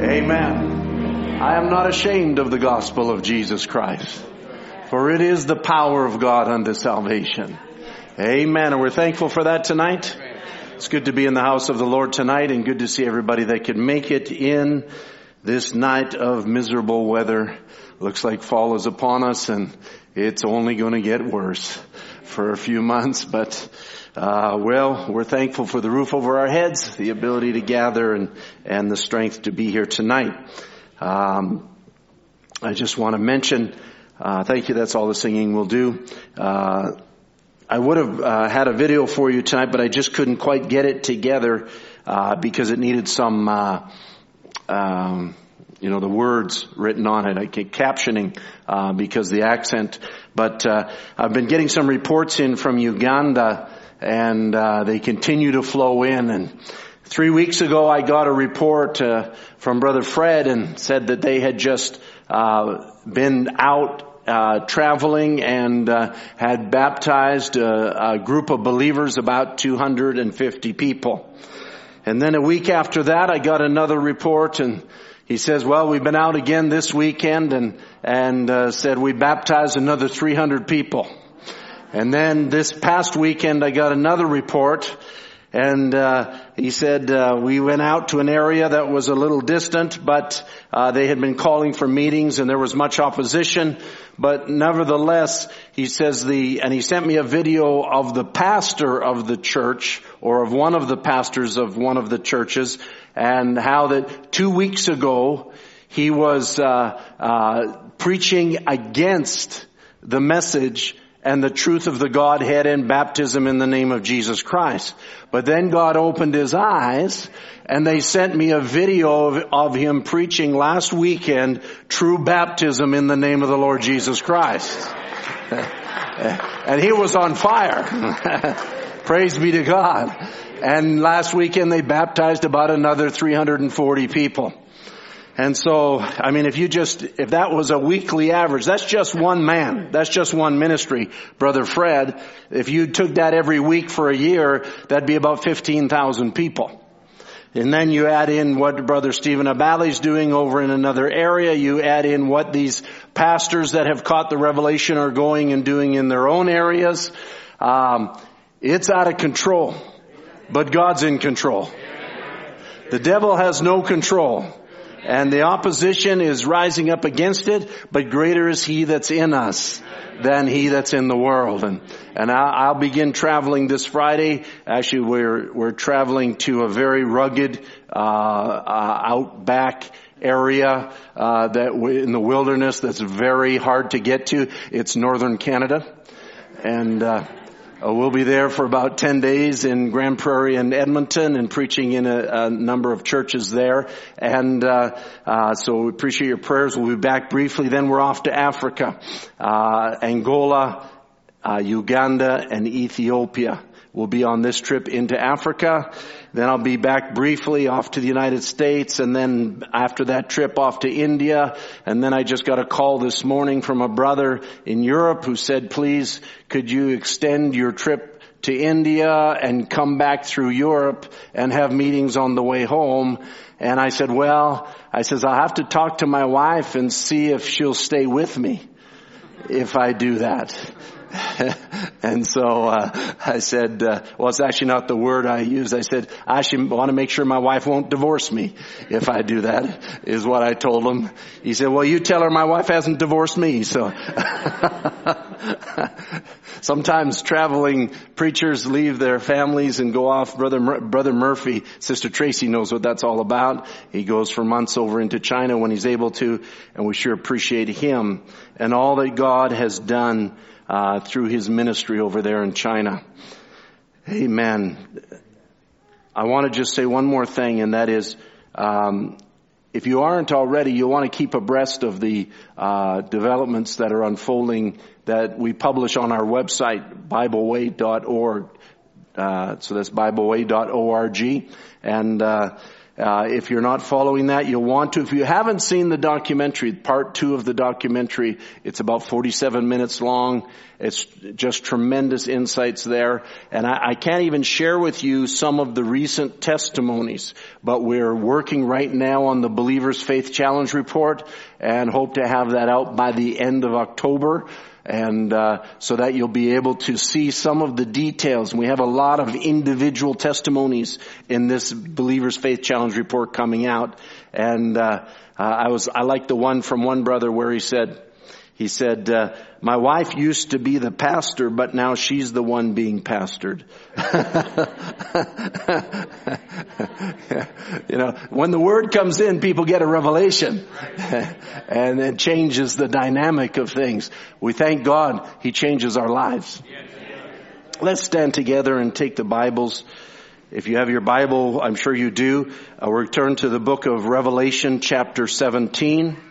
Amen. I am not ashamed of the gospel of Jesus Christ, for it is the power of God unto salvation. Amen. And we're thankful for that tonight. It's good to be in the house of the Lord tonight and good to see everybody that could make it in this night of miserable weather. Looks like fall is upon us and it's only going to get worse for a few months, but uh, well, we're thankful for the roof over our heads, the ability to gather, and and the strength to be here tonight. Um, I just want to mention. Uh, thank you. That's all the singing will do. Uh, I would have uh, had a video for you tonight, but I just couldn't quite get it together uh, because it needed some. Uh, um, you know, the words written on it. I captioning, uh, because the accent. But, uh, I've been getting some reports in from Uganda and uh, they continue to flow in. And three weeks ago, I got a report uh, from Brother Fred and said that they had just uh, been out uh, traveling and uh, had baptized a, a, group of believers, about 250 people. And then a week after that, I got another report, and he says, "Well, we've been out again this weekend, and and uh, said we baptized another 300 people." And then this past weekend I got another report and uh, he said uh, we went out to an area that was a little distant, but uh, they had been calling for meetings, and there was much opposition. But nevertheless, he says the and he sent me a video of the pastor of the church or of one of the pastors of one of the churches, and how that two weeks ago he was uh, uh, preaching against the message and the truth of the Godhead and baptism in the name of Jesus Christ. But then God opened his eyes and they sent me a video of, of, him preaching last weekend true baptism in the name of the Lord Jesus Christ. and he was on fire. Praise be to God. And last weekend they baptized about another 340 people. And so, I mean, if you just, if that was a weekly average, that's just one man. That's just one ministry, Brother Fred. If you took that every week for a year, that'd be about 15,000 people. And then you add in what Brother Stephen Abali's doing over in another area. You add in what these pastors that have caught the revelation are going and doing in their own areas. Um, it's out of control, but God's in control. The devil has no control and the opposition is rising up against it, but greater is he that's in us than he that's in the world. And, and I'll, begin traveling this Friday. Actually, we're, we're traveling to a very rugged, uh, uh, outback area, uh, that in the wilderness that's very hard to get to. It's northern Canada. And, uh, uh, we'll be there for about 10 days in Grande Prairie and Edmonton and preaching in a, a number of churches there. And, uh, uh, so we appreciate your prayers. We'll be back briefly. Then we're off to Africa, uh, Angola, uh, Uganda, and Ethiopia. We'll be on this trip into Africa. Then I'll be back briefly off to the United States and then after that trip off to India. And then I just got a call this morning from a brother in Europe who said, please, could you extend your trip to India and come back through Europe and have meetings on the way home. And I said, well, I says, I'll have to talk to my wife and see if she'll stay with me if I do that. and so uh, I said, uh, well, it's actually not the word I used. I said, I actually want to make sure my wife won't divorce me if I do that, is what I told him. He said, well, you tell her my wife hasn't divorced me. So sometimes traveling preachers leave their families and go off. Brother, Brother Murphy, Sister Tracy knows what that's all about. He goes for months over into China when he's able to, and we sure appreciate him and all that God has done uh, through his ministry over there in China. Amen. I want to just say one more thing, and that is, um, if you aren't already, you want to keep abreast of the uh, developments that are unfolding that we publish on our website, BibleWay.org. Uh, so that's BibleWay.org, and uh, if you're not following that, you'll want to. If you haven't seen the documentary, part two of the documentary, it's about 47 minutes long. It's just tremendous insights there. And I, I can't even share with you some of the recent testimonies, but we're working right now on the Believer's Faith Challenge report and hope to have that out by the end of October and uh, so that you'll be able to see some of the details. We have a lot of individual testimonies in this Believer's Faith Challenge report coming out. And uh, uh, I was I like the one from one brother where he said he said uh, my wife used to be the pastor, but now she's the one being pastored. you know, when the word comes in, people get a revelation. and it changes the dynamic of things. We thank God He changes our lives. Let's stand together and take the Bibles. If you have your Bible, I'm sure you do. Uh, we'll turn to the book of Revelation chapter 17.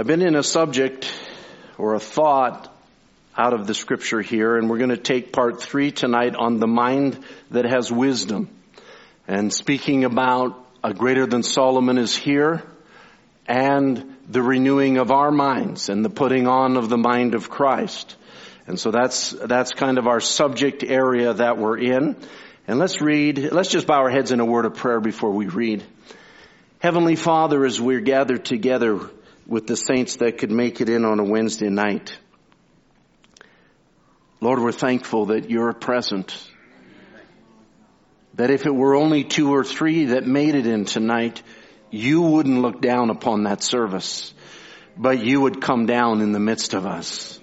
I've been in a subject or a thought out of the scripture here, and we're going to take part three tonight on the mind that has wisdom. And speaking about a greater than Solomon is here, and the renewing of our minds and the putting on of the mind of Christ. And so that's, that's kind of our subject area that we're in. And let's read, let's just bow our heads in a word of prayer before we read. Heavenly Father, as we're gathered together with the saints that could make it in on a Wednesday night. Lord, we're thankful that you're present. That if it were only two or three that made it in tonight, you wouldn't look down upon that service, but you would come down in the midst of us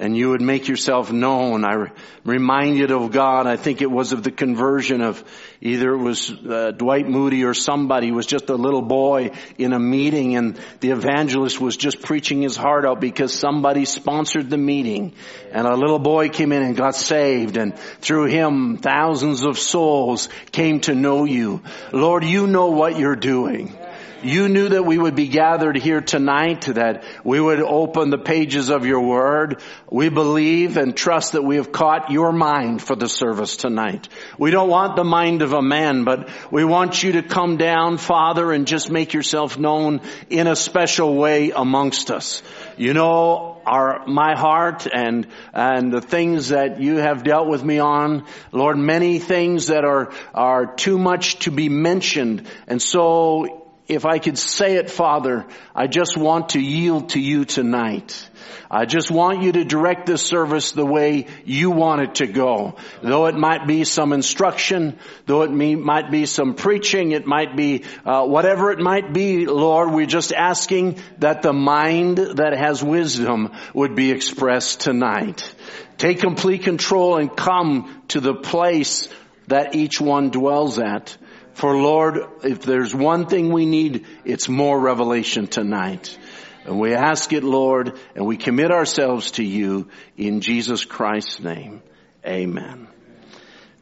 and you would make yourself known. I reminded of God. I think it was of the conversion of either it was uh, Dwight Moody or somebody was just a little boy in a meeting and the evangelist was just preaching his heart out because somebody sponsored the meeting and a little boy came in and got saved and through him thousands of souls came to know you. Lord, you know what you're doing. You knew that we would be gathered here tonight, that we would open the pages of your word. We believe and trust that we have caught your mind for the service tonight. We don't want the mind of a man, but we want you to come down, Father, and just make yourself known in a special way amongst us. You know our, my heart and, and the things that you have dealt with me on. Lord, many things that are, are too much to be mentioned. And so if I could say it, Father, I just want to yield to you tonight. I just want you to direct this service the way you want it to go. Though it might be some instruction, though it may, might be some preaching, it might be uh, whatever it might be, Lord, we're just asking that the mind that has wisdom would be expressed tonight. Take complete control and come to the place that each one dwells at. For Lord, if there's one thing we need, it's more revelation tonight. And we ask it, Lord, and we commit ourselves to you in Jesus Christ's name. Amen.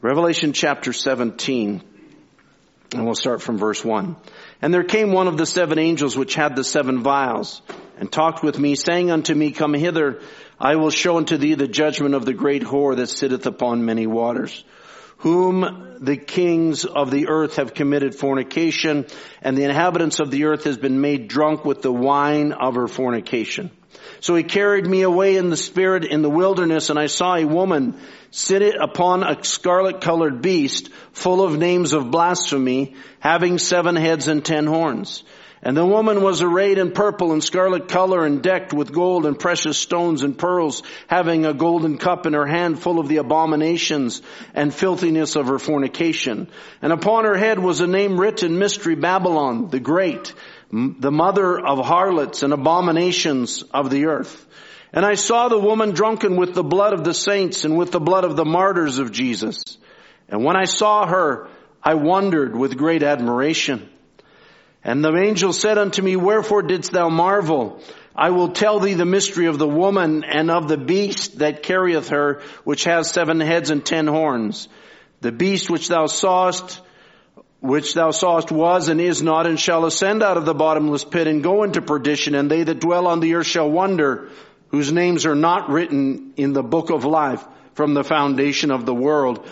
Revelation chapter 17, and we'll start from verse 1. And there came one of the seven angels which had the seven vials, and talked with me, saying unto me, Come hither, I will show unto thee the judgment of the great whore that sitteth upon many waters whom the kings of the earth have committed fornication, and the inhabitants of the earth has been made drunk with the wine of her fornication. So he carried me away in the spirit in the wilderness, and I saw a woman sit upon a scarlet colored beast, full of names of blasphemy, having seven heads and ten horns. And the woman was arrayed in purple and scarlet color and decked with gold and precious stones and pearls, having a golden cup in her hand full of the abominations and filthiness of her fornication. And upon her head was a name written, Mystery Babylon, the Great, the mother of harlots and abominations of the earth. And I saw the woman drunken with the blood of the saints and with the blood of the martyrs of Jesus. And when I saw her, I wondered with great admiration. And the angel said unto me, Wherefore didst thou marvel? I will tell thee the mystery of the woman and of the beast that carrieth her, which has seven heads and ten horns. The beast which thou sawest which thou sawest was and is not and shall ascend out of the bottomless pit and go into perdition and they that dwell on the earth shall wonder whose names are not written in the book of life from the foundation of the world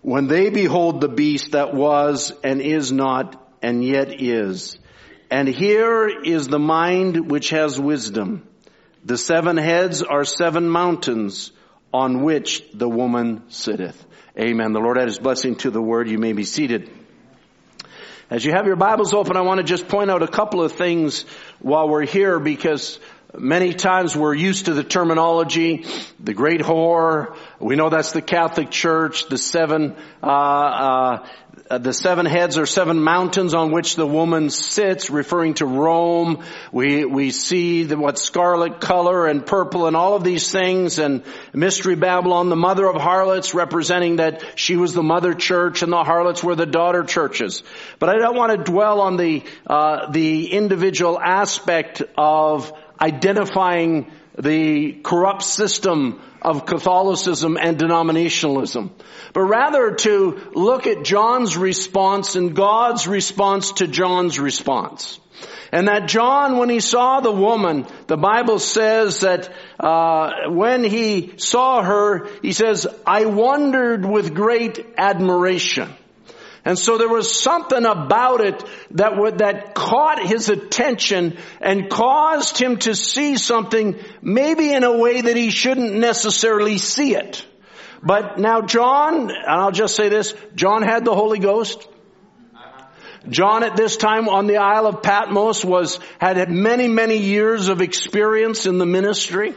when they behold the beast that was and is not and yet is. And here is the mind which has wisdom. The seven heads are seven mountains on which the woman sitteth. Amen. The Lord add his blessing to the word. You may be seated. As you have your Bibles open, I want to just point out a couple of things while we're here because Many times we're used to the terminology, the great whore. We know that's the Catholic Church. The seven, uh, uh, the seven heads or seven mountains on which the woman sits, referring to Rome. We we see the, what scarlet color and purple and all of these things, and mystery Babylon, the mother of harlots, representing that she was the mother church and the harlots were the daughter churches. But I don't want to dwell on the uh, the individual aspect of identifying the corrupt system of Catholicism and denominationalism, but rather to look at John's response and God's response to John's response. And that John, when he saw the woman, the Bible says that uh, when he saw her, he says, "I wondered with great admiration." And so there was something about it that would, that caught his attention and caused him to see something maybe in a way that he shouldn't necessarily see it. But now John, and I'll just say this, John had the Holy Ghost. John at this time on the Isle of Patmos was, had many, many years of experience in the ministry.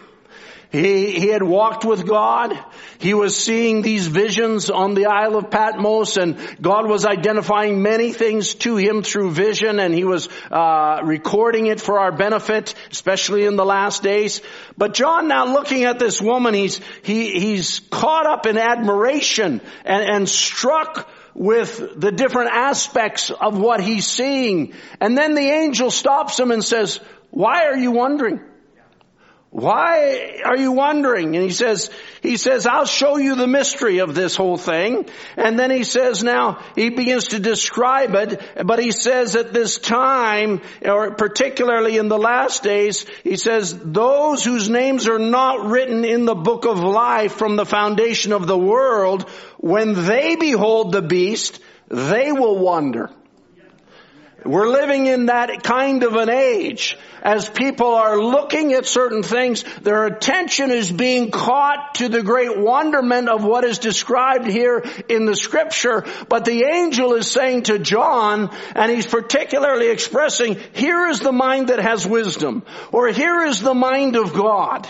He, he had walked with God. He was seeing these visions on the Isle of Patmos and God was identifying many things to him through vision and he was uh, recording it for our benefit, especially in the last days. But John now looking at this woman, he's, he, he's caught up in admiration and, and struck with the different aspects of what he's seeing. And then the angel stops him and says, why are you wondering? Why are you wondering? And he says, he says, I'll show you the mystery of this whole thing. And then he says now, he begins to describe it, but he says at this time, or particularly in the last days, he says, those whose names are not written in the book of life from the foundation of the world, when they behold the beast, they will wonder. We're living in that kind of an age. As people are looking at certain things, their attention is being caught to the great wonderment of what is described here in the scripture. But the angel is saying to John, and he's particularly expressing, here is the mind that has wisdom, or here is the mind of God.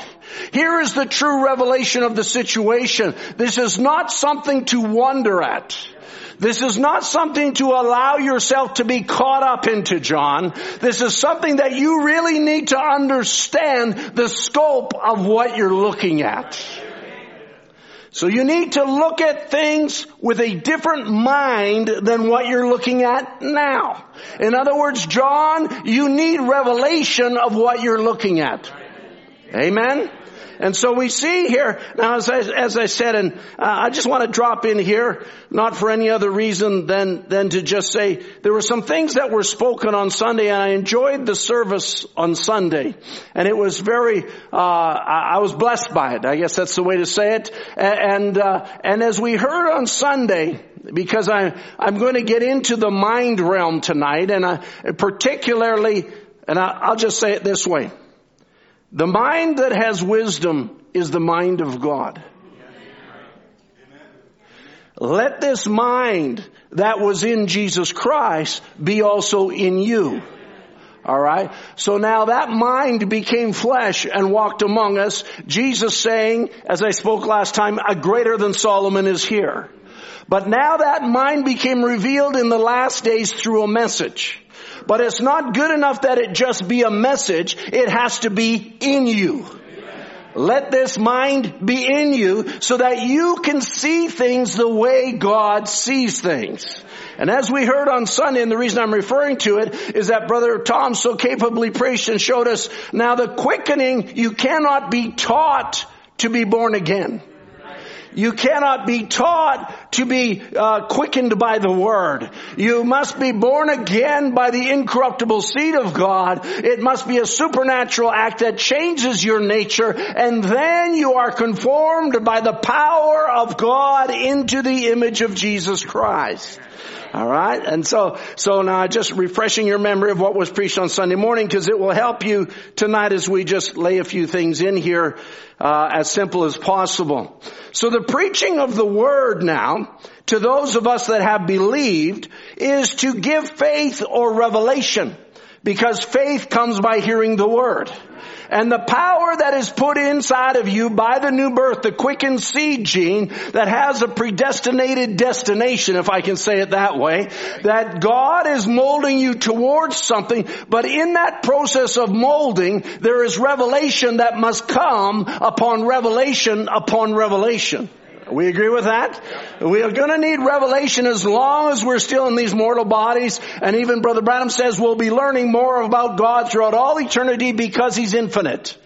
Here is the true revelation of the situation. This is not something to wonder at. This is not something to allow yourself to be caught up into, John. This is something that you really need to understand the scope of what you're looking at. So you need to look at things with a different mind than what you're looking at now. In other words, John, you need revelation of what you're looking at. Amen? And so we see here, now as I, as I said, and uh, I just want to drop in here, not for any other reason than, than to just say, there were some things that were spoken on Sunday and I enjoyed the service on Sunday. And it was very, uh, I, I was blessed by it. I guess that's the way to say it. And, uh, and as we heard on Sunday, because I, I'm going to get into the mind realm tonight and I, particularly, and I, I'll just say it this way. The mind that has wisdom is the mind of God. Let this mind that was in Jesus Christ be also in you. Alright? So now that mind became flesh and walked among us. Jesus saying, as I spoke last time, a greater than Solomon is here. But now that mind became revealed in the last days through a message. But it's not good enough that it just be a message. It has to be in you. Let this mind be in you so that you can see things the way God sees things. And as we heard on Sunday, and the reason I'm referring to it is that Brother Tom so capably preached and showed us, now the quickening, you cannot be taught to be born again. You cannot be taught to be uh, quickened by the Word. You must be born again by the incorruptible seed of God. It must be a supernatural act that changes your nature and then you are conformed by the power of God into the image of Jesus Christ. All right. And so, so now just refreshing your memory of what was preached on Sunday morning because it will help you tonight as we just lay a few things in here, uh, as simple as possible. So the preaching of the word now to those of us that have believed is to give faith or revelation because faith comes by hearing the word. And the power that is put inside of you by the new birth, the quickened seed gene that has a predestinated destination, if I can say it that way, that God is molding you towards something, but in that process of molding, there is revelation that must come upon revelation upon revelation. We agree with that? We are going to need revelation as long as we're still in these mortal bodies. And even Brother Branham says we'll be learning more about God throughout all eternity because He's infinite.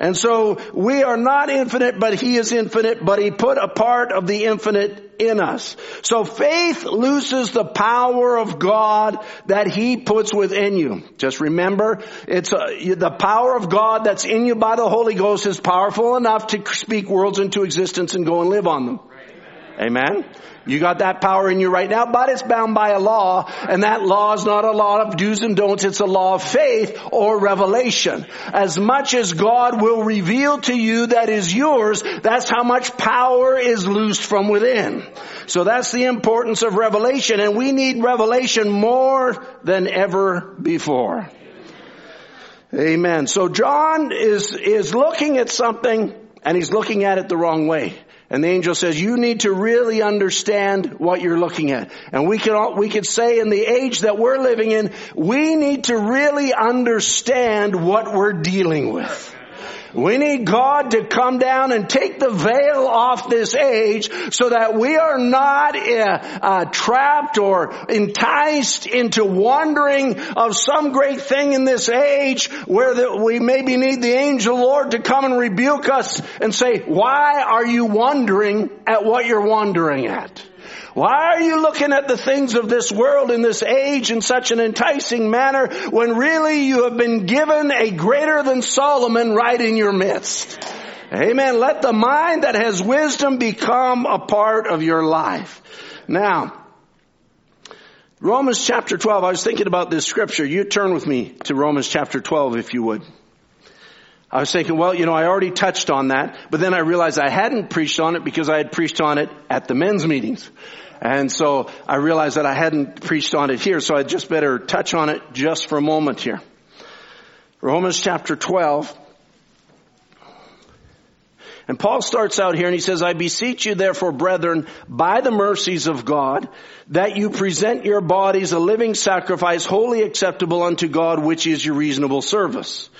And so we are not infinite, but He is infinite, but He put a part of the infinite in us. So faith looses the power of God that He puts within you. Just remember, it's uh, a, the power of God that's in you by the Holy Ghost is powerful enough to speak worlds into existence and go and live on them. Amen. You got that power in you right now, but it's bound by a law, and that law is not a law of do's and don'ts, it's a law of faith or revelation. As much as God will reveal to you that is yours, that's how much power is loosed from within. So that's the importance of revelation, and we need revelation more than ever before. Amen. So John is, is looking at something, and he's looking at it the wrong way. And the angel says, you need to really understand what you're looking at. And we can, we could say in the age that we're living in, we need to really understand what we're dealing with. We need God to come down and take the veil off this age so that we are not uh, uh, trapped or enticed into wandering of some great thing in this age where the, we maybe need the angel Lord to come and rebuke us and say, why are you wondering at what you're wondering at? Why are you looking at the things of this world in this age in such an enticing manner when really you have been given a greater than Solomon right in your midst? Amen. Let the mind that has wisdom become a part of your life. Now, Romans chapter 12, I was thinking about this scripture. You turn with me to Romans chapter 12 if you would. I was thinking, well, you know, I already touched on that, but then I realized I hadn't preached on it because I had preached on it at the men's meetings. And so I realized that I hadn't preached on it here, so I just better touch on it just for a moment here. Romans chapter 12. And Paul starts out here and he says, I beseech you therefore, brethren, by the mercies of God, that you present your bodies a living sacrifice, wholly acceptable unto God, which is your reasonable service.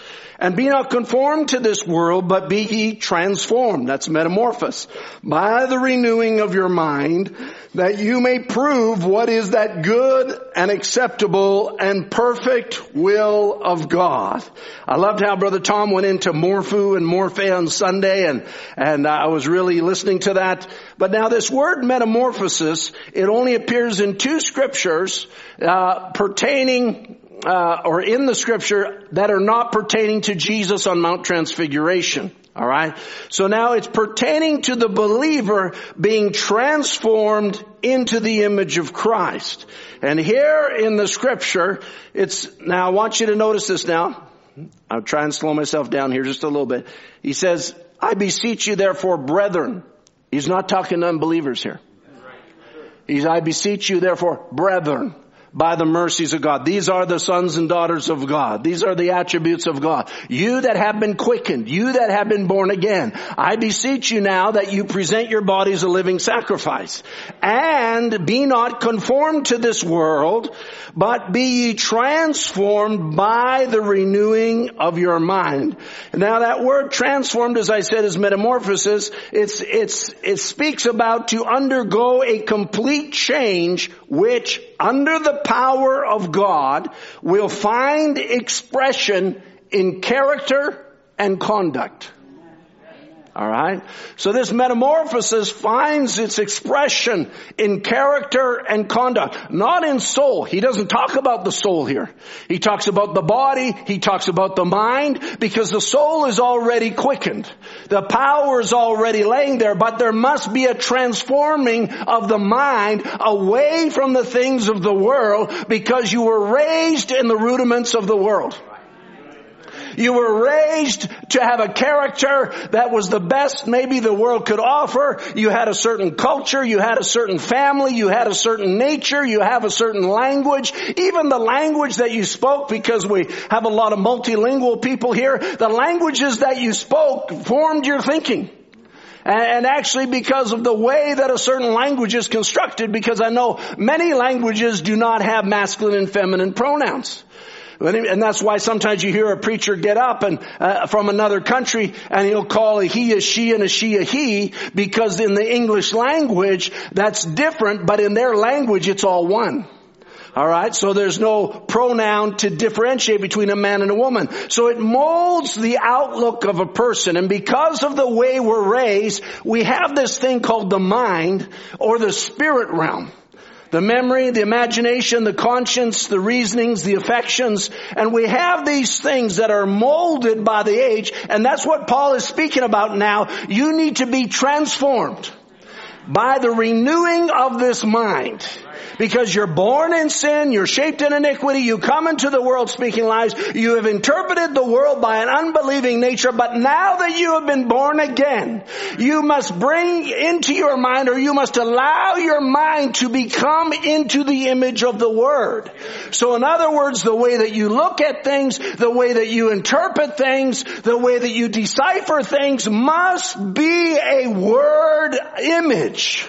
And be not conformed to this world, but be ye transformed. That's metamorphosis. By the renewing of your mind, that you may prove what is that good and acceptable and perfect will of God. I loved how Brother Tom went into Morpho and Morphe on Sunday and, and I was really listening to that. But now this word metamorphosis, it only appears in two scriptures, uh, pertaining uh, or in the scripture that are not pertaining to Jesus on Mount Transfiguration. All right. So now it's pertaining to the believer being transformed into the image of Christ. And here in the scripture, it's, now I want you to notice this now. I'll try and slow myself down here just a little bit. He says, I beseech you therefore, brethren. He's not talking to unbelievers here. He's, I beseech you therefore, brethren by the mercies of God. These are the sons and daughters of God. These are the attributes of God. You that have been quickened, you that have been born again, I beseech you now that you present your bodies a living sacrifice. And be not conformed to this world, but be ye transformed by the renewing of your mind. Now that word transformed, as I said, is metamorphosis. It's, it's, it speaks about to undergo a complete change which under the power of God will find expression in character and conduct. Alright? So this metamorphosis finds its expression in character and conduct, not in soul. He doesn't talk about the soul here. He talks about the body, he talks about the mind, because the soul is already quickened. The power is already laying there, but there must be a transforming of the mind away from the things of the world because you were raised in the rudiments of the world. You were raised to have a character that was the best maybe the world could offer. You had a certain culture. You had a certain family. You had a certain nature. You have a certain language. Even the language that you spoke, because we have a lot of multilingual people here, the languages that you spoke formed your thinking. And actually because of the way that a certain language is constructed, because I know many languages do not have masculine and feminine pronouns. And that's why sometimes you hear a preacher get up and uh, from another country and he'll call a he a she and a she a he because in the English language that's different, but in their language it's all one. Alright, so there's no pronoun to differentiate between a man and a woman. So it molds the outlook of a person and because of the way we're raised, we have this thing called the mind or the spirit realm the memory, the imagination, the conscience, the reasonings, the affections, and we have these things that are molded by the age, and that's what Paul is speaking about now. You need to be transformed by the renewing of this mind. Because you're born in sin, you're shaped in iniquity, you come into the world speaking lies, you have interpreted the world by an unbelieving nature, but now that you have been born again, you must bring into your mind or you must allow your mind to become into the image of the Word. So in other words, the way that you look at things, the way that you interpret things, the way that you decipher things must be a Word image.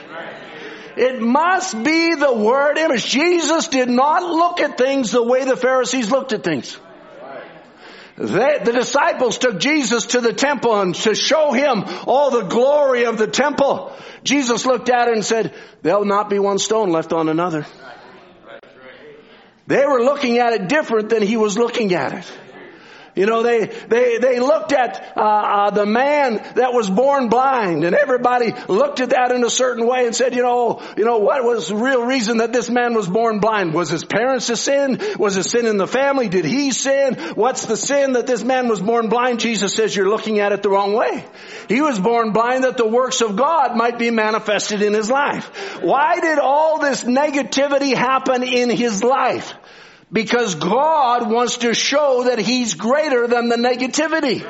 It must be the word image. Jesus did not look at things the way the Pharisees looked at things. They, the disciples took Jesus to the temple and to show him all the glory of the temple. Jesus looked at it and said, there'll not be one stone left on another. They were looking at it different than he was looking at it. You know, they, they, they looked at, uh, uh, the man that was born blind and everybody looked at that in a certain way and said, you know, you know, what was the real reason that this man was born blind? Was his parents a sin? Was a sin in the family? Did he sin? What's the sin that this man was born blind? Jesus says you're looking at it the wrong way. He was born blind that the works of God might be manifested in his life. Why did all this negativity happen in his life? Because God wants to show that He's greater than the negativity.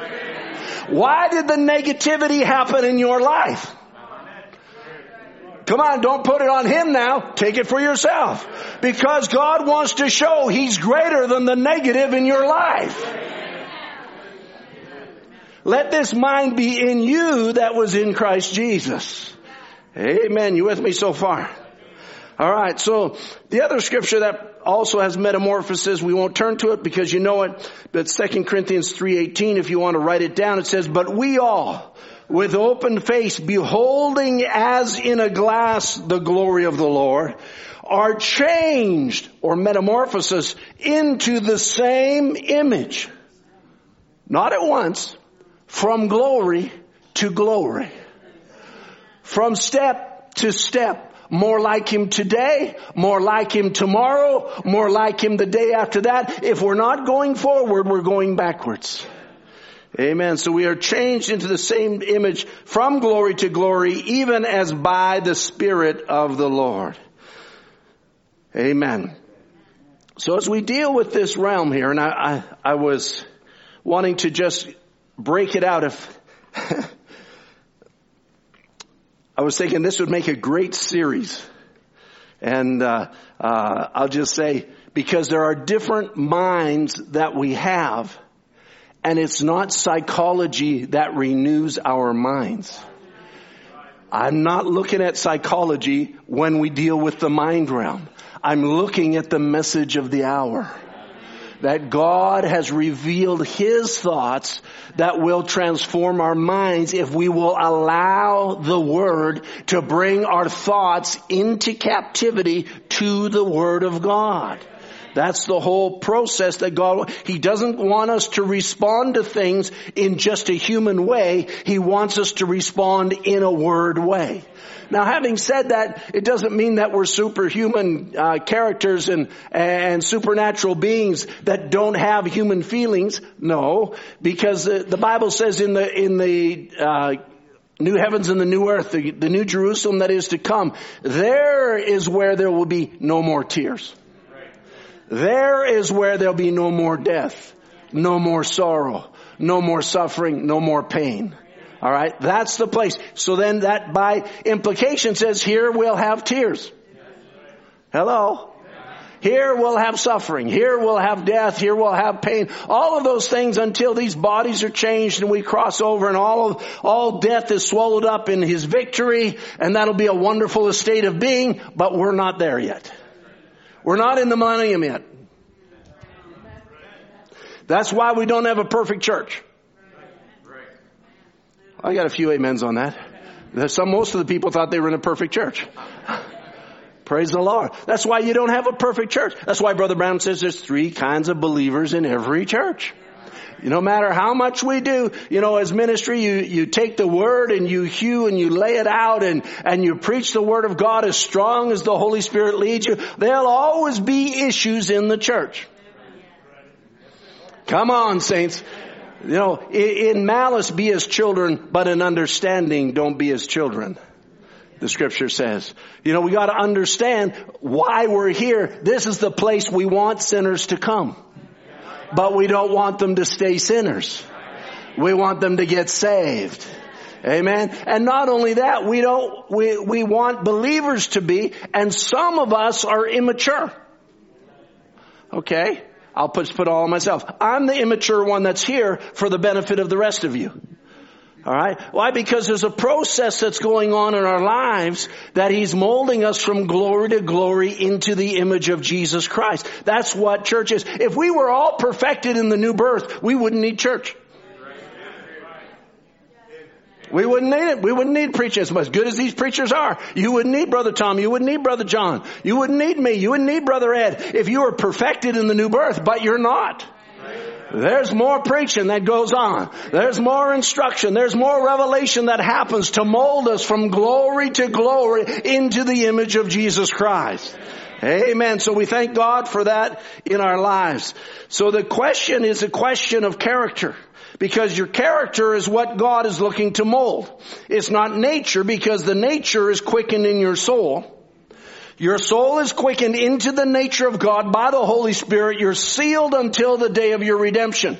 Why did the negativity happen in your life? Come on, don't put it on Him now. Take it for yourself. Because God wants to show He's greater than the negative in your life. Let this mind be in you that was in Christ Jesus. Amen. You with me so far? Alright, so the other scripture that also has metamorphosis. We won't turn to it because you know it. But 2 Corinthians 3.18, if you want to write it down, it says, But we all, with open face, beholding as in a glass the glory of the Lord, are changed or metamorphosis into the same image. Not at once, from glory to glory. From step to step more like Him today, more like Him tomorrow, more like Him the day after that. If we're not going forward, we're going backwards. Amen. So we are changed into the same image from glory to glory, even as by the Spirit of the Lord. Amen. So as we deal with this realm here, and I, I, I was wanting to just break it out if I was thinking this would make a great series. And uh, uh, I'll just say, because there are different minds that we have, and it's not psychology that renews our minds. I'm not looking at psychology when we deal with the mind realm. I'm looking at the message of the hour that God has revealed His thoughts that will transform our minds if we will allow the Word to bring our thoughts into captivity to the Word of God. That's the whole process that God, He doesn't want us to respond to things in just a human way. He wants us to respond in a word way. Now having said that, it doesn't mean that we're superhuman uh, characters and, and supernatural beings that don't have human feelings. No, because the, the Bible says in the, in the, uh, new heavens and the new earth, the, the new Jerusalem that is to come, there is where there will be no more tears. There is where there'll be no more death, no more sorrow, no more suffering, no more pain. All right. That's the place. So then that by implication says here we'll have tears. Hello. Here we'll have suffering. Here we'll have death. Here we'll have pain. All of those things until these bodies are changed and we cross over and all of, all death is swallowed up in His victory and that'll be a wonderful estate of being, but we're not there yet. We're not in the millennium yet. That's why we don't have a perfect church. I got a few amens on that. Some, most of the people thought they were in a perfect church. Praise the Lord. That's why you don't have a perfect church. That's why Brother Branham says there's three kinds of believers in every church. No matter how much we do, you know, as ministry, you, you take the word and you hew and you lay it out and, and you preach the word of God as strong as the Holy Spirit leads you. There'll always be issues in the church. Come on, saints. You know, in, malice be as children, but in understanding don't be as children the scripture says. You know, we gotta understand why we're here. This is the place we want sinners to come. But we don't want them to stay sinners. We want them to get saved. Amen. And not only that, we don't, we, we want believers to be, and some of us are immature. Okay? I'll put, put all on myself. I'm the immature one that's here for the benefit of the rest of you. Alright? Why? Because there's a process that's going on in our lives that He's molding us from glory to glory into the image of Jesus Christ. That's what church is. If we were all perfected in the new birth, we wouldn't need church. We wouldn't need it. We wouldn't need preaching as good as these preachers are. You wouldn't need Brother Tom. You wouldn't need Brother John. You wouldn't need me. You wouldn't need Brother Ed if you were perfected in the new birth, but you're not. There's more preaching that goes on. There's more instruction. There's more revelation that happens to mold us from glory to glory into the image of Jesus Christ. Amen. So we thank God for that in our lives. So the question is a question of character because your character is what God is looking to mold. It's not nature because the nature is quickened in your soul. Your soul is quickened into the nature of God by the Holy Spirit. You're sealed until the day of your redemption.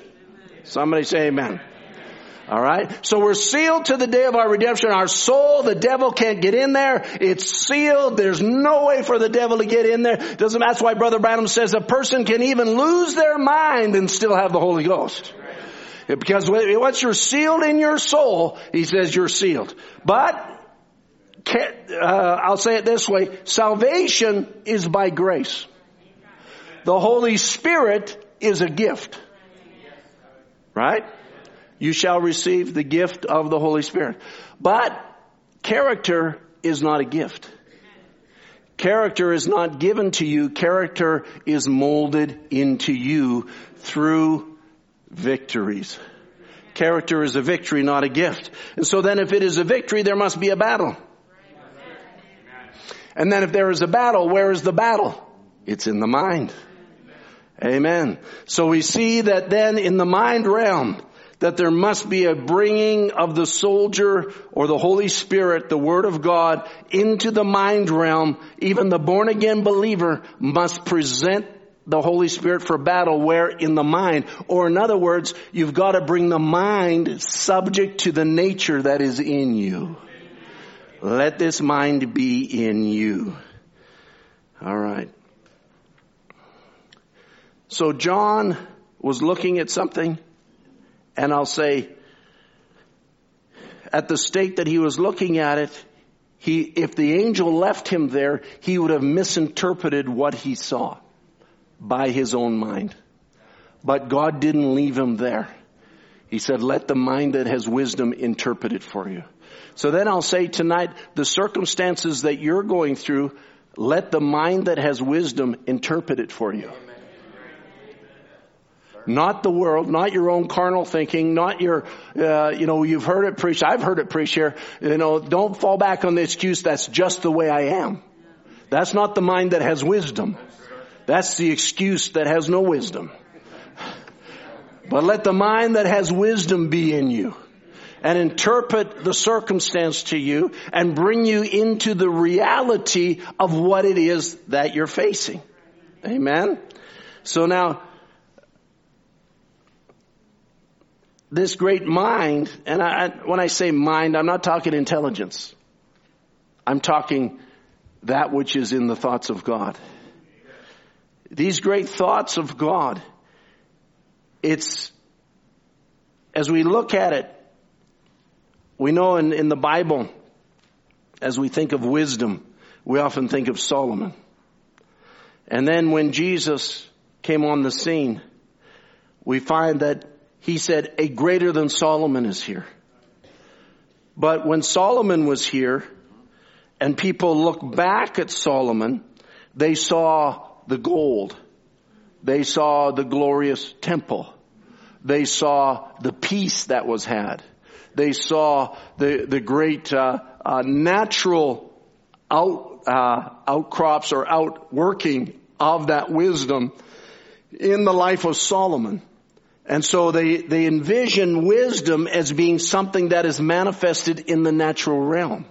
Somebody say amen. Alright? So we're sealed to the day of our redemption. Our soul, the devil can't get in there. It's sealed. There's no way for the devil to get in there. Doesn't, that's why Brother Branham says a person can even lose their mind and still have the Holy Ghost. Because once you're sealed in your soul, he says you're sealed. But uh, I'll say it this way, salvation is by grace. The Holy Spirit is a gift. Right? You shall receive the gift of the Holy Spirit. But character is not a gift. Character is not given to you. Character is molded into you through victories. Character is a victory, not a gift. And so then if it is a victory, there must be a battle. And then if there is a battle, where is the battle? It's in the mind. Amen. So we see that then in the mind realm, that there must be a bringing of the soldier or the Holy Spirit, the Word of God, into the mind realm. Even the born again believer must present the Holy Spirit for battle where in the mind. Or in other words, you've got to bring the mind subject to the nature that is in you. Let this mind be in you. All right. So John was looking at something and I'll say at the state that he was looking at it, he, if the angel left him there, he would have misinterpreted what he saw by his own mind. But God didn't leave him there. He said, let the mind that has wisdom interpret it for you. So then I'll say tonight, the circumstances that you're going through, let the mind that has wisdom interpret it for you. Not the world, not your own carnal thinking, not your, uh, you know, you've heard it preached, I've heard it preached here, you know, don't fall back on the excuse, that's just the way I am. That's not the mind that has wisdom. That's the excuse that has no wisdom. But let the mind that has wisdom be in you and interpret the circumstance to you and bring you into the reality of what it is that you're facing. Amen. So now, this great mind, and I, when I say mind, I'm not talking intelligence. I'm talking that which is in the thoughts of God. These great thoughts of God, it's, as we look at it, we know in, in the Bible, as we think of wisdom, we often think of Solomon. And then when Jesus came on the scene, we find that he said, a greater than Solomon is here. But when Solomon was here, and people look back at Solomon, they saw the gold. They saw the glorious temple. They saw the peace that was had. They saw the, the great uh, uh, natural out, uh, outcrops or outworking of that wisdom in the life of Solomon. And so they, they envision wisdom as being something that is manifested in the natural realm.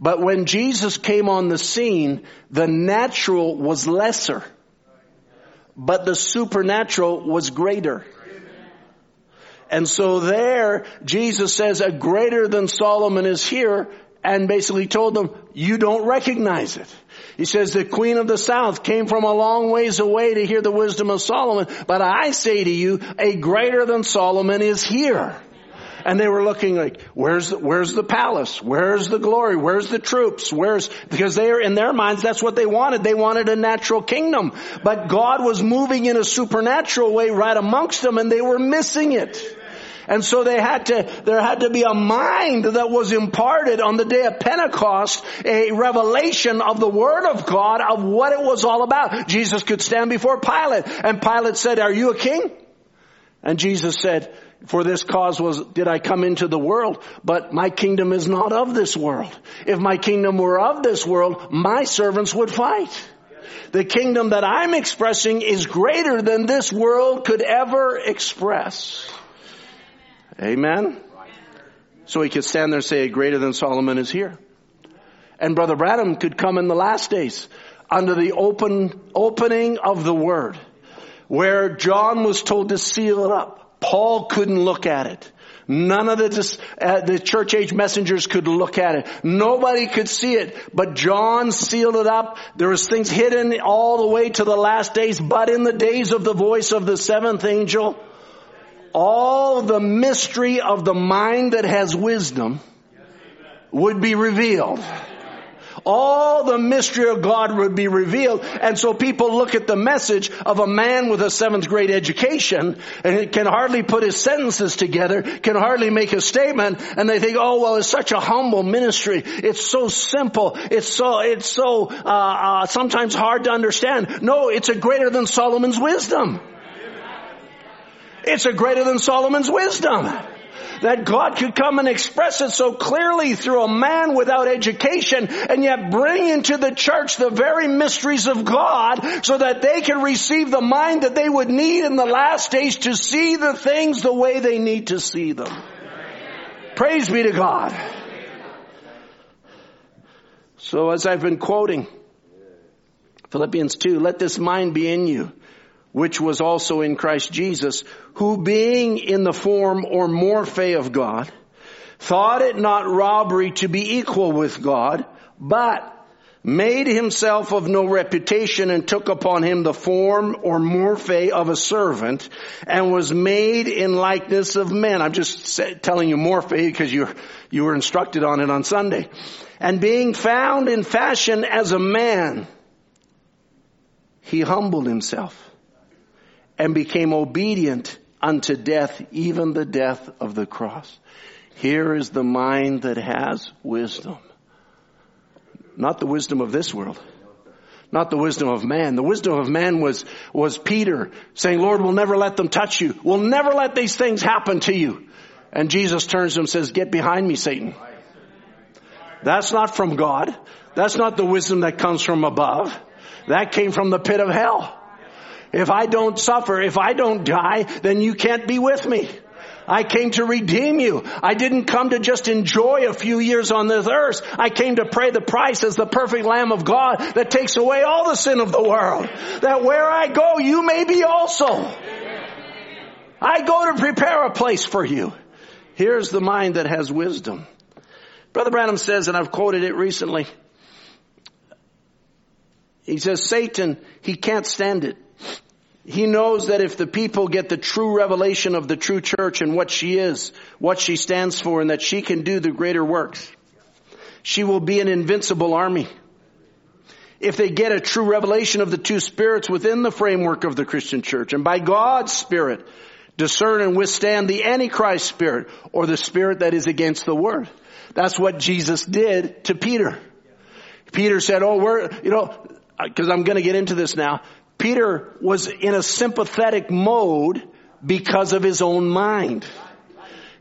But when Jesus came on the scene, the natural was lesser, but the supernatural was greater. And so there, Jesus says a greater than Solomon is here and basically told them, you don't recognize it. He says the queen of the south came from a long ways away to hear the wisdom of Solomon, but I say to you, a greater than Solomon is here. And they were looking like, where's the, where's the palace? Where's the glory? Where's the troops? Where's, because they are in their minds, that's what they wanted. They wanted a natural kingdom. But God was moving in a supernatural way right amongst them and they were missing it. And so they had to, there had to be a mind that was imparted on the day of Pentecost, a revelation of the Word of God of what it was all about. Jesus could stand before Pilate and Pilate said, are you a king? And Jesus said, for this cause was, did I come into the world, but my kingdom is not of this world. If my kingdom were of this world, my servants would fight. The kingdom that I'm expressing is greater than this world could ever express. Amen? So he could stand there and say, greater than Solomon is here. And Brother Branham could come in the last days under the open, opening of the word where John was told to seal it up. Paul couldn't look at it. None of the, uh, the church age messengers could look at it. Nobody could see it, but John sealed it up. There was things hidden all the way to the last days, but in the days of the voice of the seventh angel, all the mystery of the mind that has wisdom would be revealed. All the mystery of God would be revealed. And so people look at the message of a man with a seventh grade education and he can hardly put his sentences together, can hardly make a statement, and they think, oh well, it's such a humble ministry. It's so simple. It's so, it's so, uh, uh, sometimes hard to understand. No, it's a greater than Solomon's wisdom. It's a greater than Solomon's wisdom. That God could come and express it so clearly through a man without education and yet bring into the church the very mysteries of God so that they can receive the mind that they would need in the last days to see the things the way they need to see them. Praise be to God. So as I've been quoting, Philippians 2, let this mind be in you which was also in Christ Jesus, who being in the form or morphe of God, thought it not robbery to be equal with God, but made himself of no reputation and took upon him the form or morphe of a servant and was made in likeness of men. I'm just telling you morphe because you, you were instructed on it on Sunday. And being found in fashion as a man, he humbled himself and became obedient unto death, even the death of the cross. Here is the mind that has wisdom. Not the wisdom of this world. Not the wisdom of man. The wisdom of man was, was Peter saying, Lord, we'll never let them touch you. We'll never let these things happen to you. And Jesus turns to him and says, get behind me, Satan. That's not from God. That's not the wisdom that comes from above. That came from the pit of hell. If I don't suffer, if I don't die, then you can't be with me. I came to redeem you. I didn't come to just enjoy a few years on this earth. I came to pay the price as the perfect Lamb of God that takes away all the sin of the world. That where I go, you may be also. I go to prepare a place for you. Here's the mind that has wisdom. Brother Branham says, and I've quoted it recently, he says, Satan, he can't stand it. He knows that if the people get the true revelation of the true church and what she is, what she stands for, and that she can do the greater works, she will be an invincible army. If they get a true revelation of the two spirits within the framework of the Christian church, and by God's Spirit, discern and withstand the Antichrist spirit, or the spirit that is against the Word. That's what Jesus did to Peter. Peter said, oh, we're, you know, because I'm going to get into this now. Peter was in a sympathetic mode because of his own mind.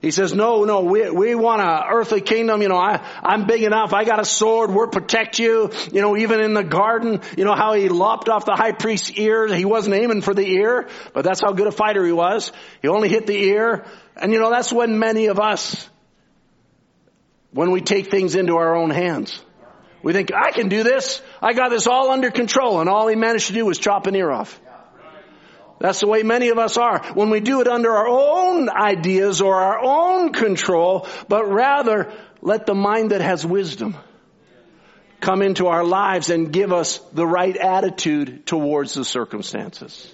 He says, no, no, we, we want a earthly kingdom. You know, I, I'm big enough. I got a sword. We'll protect you. You know, even in the garden, you know how he lopped off the high priest's ear. He wasn't aiming for the ear, but that's how good a fighter he was. He only hit the ear. And you know, that's when many of us, when we take things into our own hands. We think, I can do this. I got this all under control. And all he managed to do was chop an ear off. That's the way many of us are. When we do it under our own ideas or our own control, but rather let the mind that has wisdom come into our lives and give us the right attitude towards the circumstances.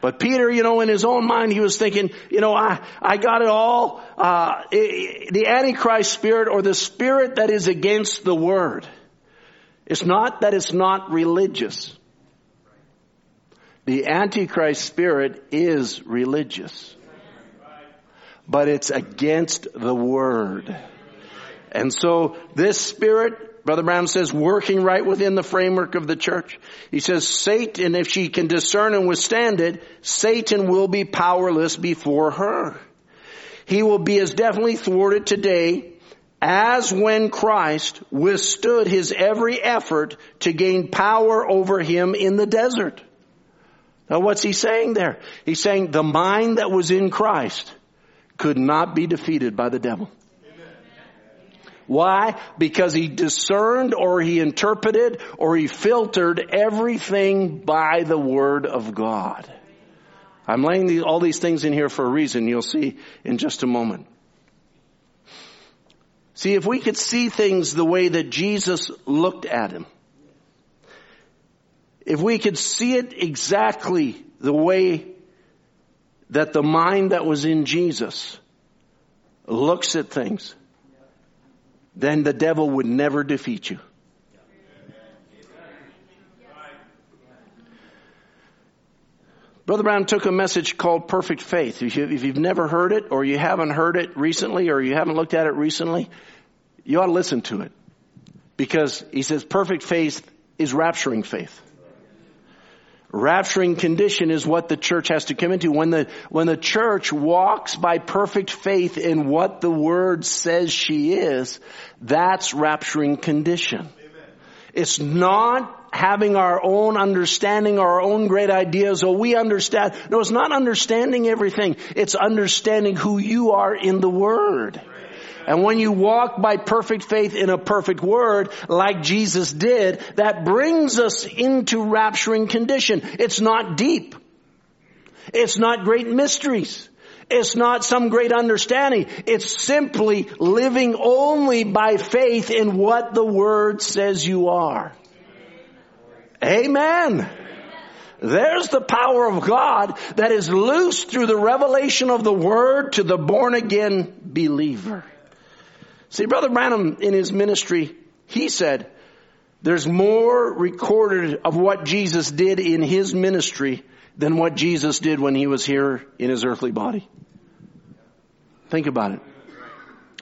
But Peter, you know, in his own mind, he was thinking, you know, I, I got it all. Uh, it, the Antichrist spirit or the spirit that is against the word. It's not that it's not religious. The Antichrist spirit is religious. But it's against the word. And so this spirit Brother Branham says working right within the framework of the church. He says Satan, if she can discern and withstand it, Satan will be powerless before her. He will be as definitely thwarted today as when Christ withstood his every effort to gain power over him in the desert. Now what's he saying there? He's saying the mind that was in Christ could not be defeated by the devil. Why? Because he discerned or he interpreted or he filtered everything by the Word of God. I'm laying all these things in here for a reason. You'll see in just a moment. See, if we could see things the way that Jesus looked at him, if we could see it exactly the way that the mind that was in Jesus looks at things, then the devil would never defeat you. Brother Branham took a message called perfect faith. If, you, have never heard it or you haven't heard it recently or you haven't looked at it recently, you ought to listen to it. Because he says perfect faith is rapturing faith rapturing condition is what the church has to come into. When the, when the church walks by perfect faith in what the word says she is, that's rapturing condition. Amen. It's not having our own understanding, our own great ideas, or we understand. No, it's not understanding everything. It's understanding who you are in the word. And when you walk by perfect faith in a perfect word, like Jesus did, that brings us into rapturing condition. It's not deep. It's not great mysteries. It's not some great understanding. It's simply living only by faith in what the Word says you are. Amen. There's the power of God that is loose through the revelation of the Word to the born again believer. See, Brother Branham in his ministry, he said, there's more recorded of what Jesus did in his ministry than what Jesus did when he was here in his earthly body. Think about it.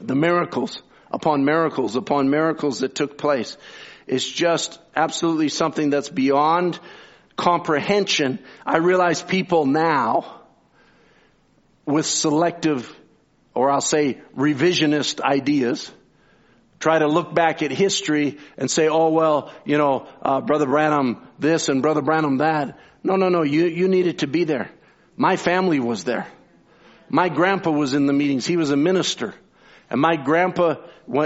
The miracles upon miracles upon miracles that took place. is just absolutely something that's beyond comprehension. I realize people now with selective, or I'll say revisionist ideas, try to look back at history and say, oh well, you know, uh, Brother Branham this and Brother Branham that. No, no, no, you, you needed to be there. My family was there. My grandpa was in the meetings. He was a minister. And my grandpa,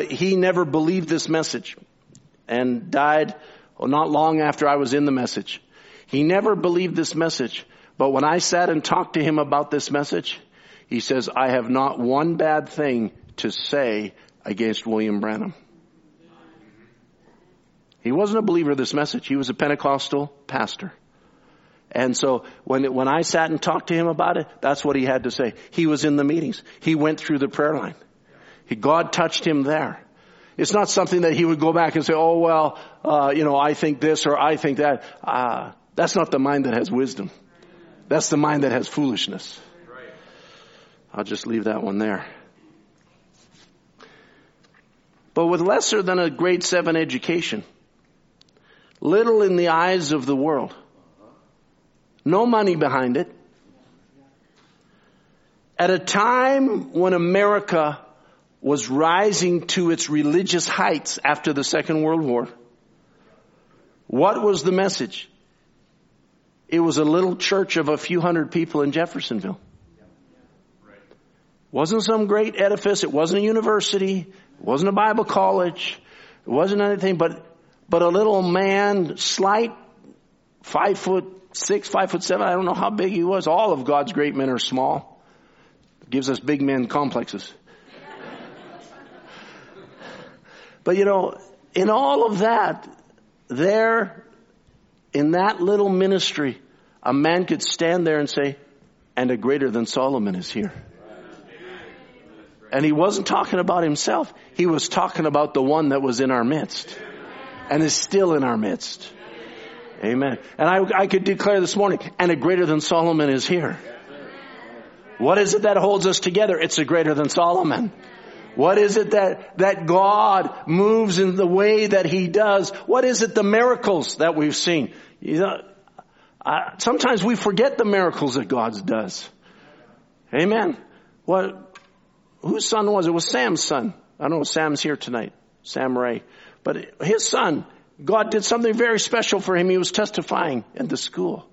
he never believed this message and died not long after I was in the message. He never believed this message. But when I sat and talked to him about this message, he says, I have not one bad thing to say against William Branham. He wasn't a believer of this message. He was a Pentecostal pastor. And so when, when I sat and talked to him about it, that's what he had to say. He was in the meetings. He went through the prayer line. He, God touched him there. It's not something that he would go back and say, oh well, uh, you know, I think this or I think that. Uh, that's not the mind that has wisdom. That's the mind that has foolishness. I'll just leave that one there. But with lesser than a grade seven education, little in the eyes of the world, no money behind it. At a time when America was rising to its religious heights after the Second World War, what was the message? It was a little church of a few hundred people in Jeffersonville. Wasn't some great edifice. It wasn't a university. It wasn't a Bible college. It wasn't anything but, but a little man, slight, five foot six, five foot seven. I don't know how big he was. All of God's great men are small. It gives us big men complexes. but you know, in all of that, there, in that little ministry, a man could stand there and say, and a greater than Solomon is here. And he wasn't talking about himself. He was talking about the one that was in our midst and is still in our midst. Amen. And I, I could declare this morning, and a greater than Solomon is here. What is it that holds us together? It's a greater than Solomon. What is it that, that God moves in the way that He does? What is it, the miracles that we've seen? You know, uh, sometimes we forget the miracles that God does. Amen. What, whose son was it? It was Sam's son. I don't know if Sam's here tonight. Sam Ray. But his son, God did something very special for him. He was testifying in the school.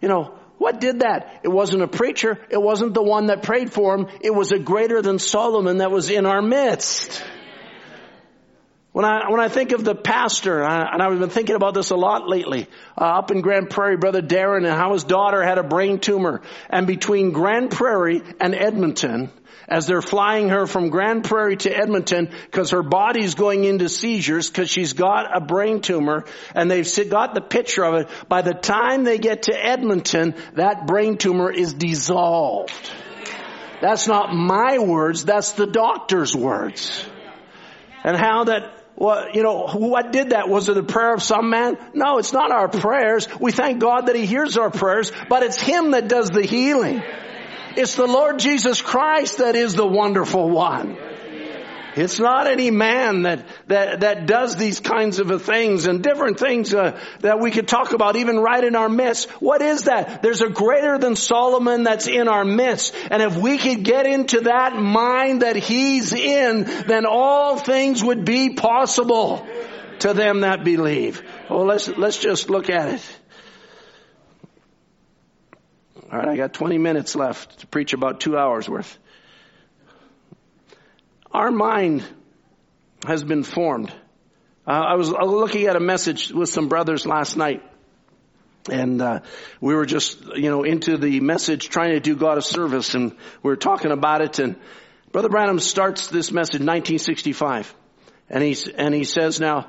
You know, what did that? It wasn't a preacher. It wasn't the one that prayed for him. It was a greater than Solomon that was in our midst. When I, when I think of the pastor, and I've been thinking about this a lot lately, uh, up in Grande Prairie, Brother Darren and how his daughter had a brain tumor. And between Grande Prairie and Edmonton, as they're flying her from Grande Prairie to Edmonton because her body's going into seizures because she's got a brain tumor and they've got the picture of it. By the time they get to Edmonton, that brain tumor is dissolved. That's not my words, that's the doctor's words. And how that well, you know, what did that? Was it a prayer of some man? No, it's not our prayers. We thank God that He hears our prayers, but it's Him that does the healing. It's the Lord Jesus Christ that is the wonderful one. It's not any man that, that, that does these kinds of things and different things uh, that we could talk about even right in our midst. What is that? There's a greater than Solomon that's in our midst. And if we could get into that mind that he's in, then all things would be possible to them that believe. Well, let's, let's just look at it. All right, I got 20 minutes left to preach about two hours worth. Our mind has been formed. Uh, I was looking at a message with some brothers last night. And uh, we were just, you know, into the message, trying to do God a service, and we were talking about it. And Brother Branham starts this message, 1965, and he's and he says now,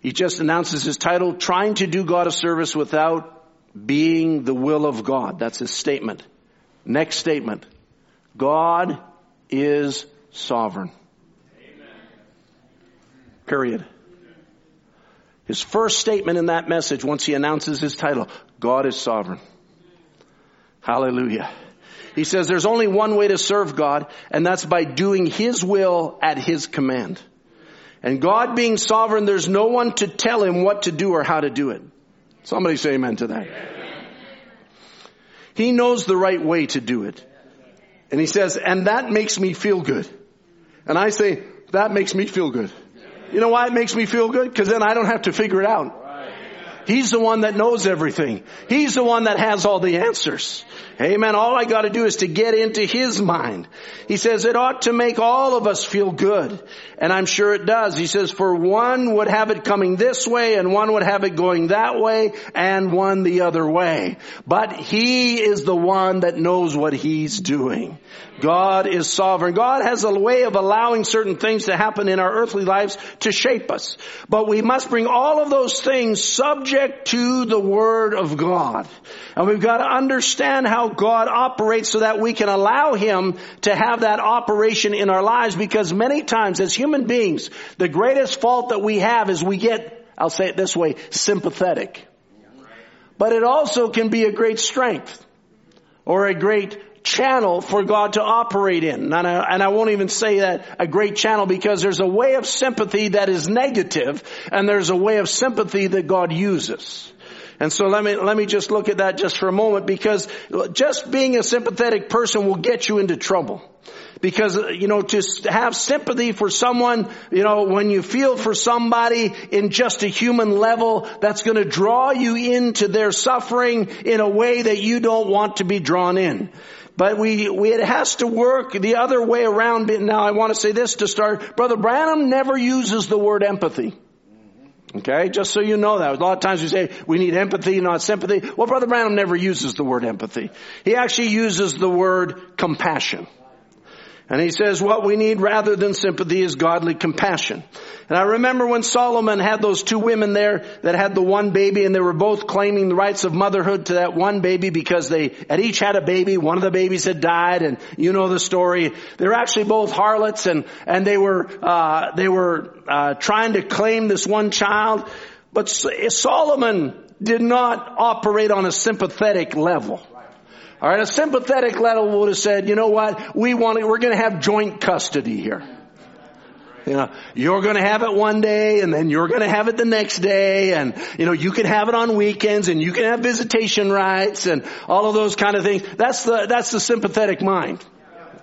he just announces his title, "Trying to do God a service without being the will of God. That's his statement. Next statement. God is sovereign. Period. His first statement in that message, once he announces his title, God is sovereign. Hallelujah. He says there's only one way to serve God, and that's by doing His will at His command. And God being sovereign, there's no one to tell him what to do or how to do it. Somebody say amen to that. He knows the right way to do it. And he says, and that makes me feel good. And I say, that makes me feel good. You know why it makes me feel good? Cause then I don't have to figure it out. He's the one that knows everything. He's the one that has all the answers. Amen. All I gotta do is to get into His mind. He says it ought to make all of us feel good. And I'm sure it does. He says for one would have it coming this way and one would have it going that way and one the other way. But He is the one that knows what He's doing. God is sovereign. God has a way of allowing certain things to happen in our earthly lives to shape us. But we must bring all of those things subject to the Word of God. And we've got to understand how God operates so that we can allow Him to have that operation in our lives because many times as human beings, the greatest fault that we have is we get, I'll say it this way, sympathetic. But it also can be a great strength or a great channel for God to operate in. And I, and I, won't even say that a great channel because there's a way of sympathy that is negative and there's a way of sympathy that God uses. And so let me, let me just look at that just for a moment because just being a sympathetic person will get you into trouble. Because, you know, to have sympathy for someone, you know, when you feel for somebody in just a human level, that's going to draw you into their suffering in a way that you don't want to be drawn in. But we, we, it has to work the other way around. Now I want to say this to start. Brother Branham never uses the word empathy. Okay, just so you know that. A lot of times we say we need empathy, not sympathy. Well, Brother Branham never uses the word empathy. He actually uses the word compassion. And he says what we need rather than sympathy is godly compassion. And I remember when Solomon had those two women there that had the one baby and they were both claiming the rights of motherhood to that one baby because they had each had a baby. One of the babies had died and you know the story. They were actually both harlots and, and they were, uh, they were, uh, trying to claim this one child. But Solomon did not operate on a sympathetic level. All right, a sympathetic level would have said, you know what, we want to, we're going to have joint custody here. You know, you're going to have it one day and then you're going to have it the next day and, you know, you can have it on weekends and you can have visitation rights and all of those kind of things. That's the, that's the sympathetic mind.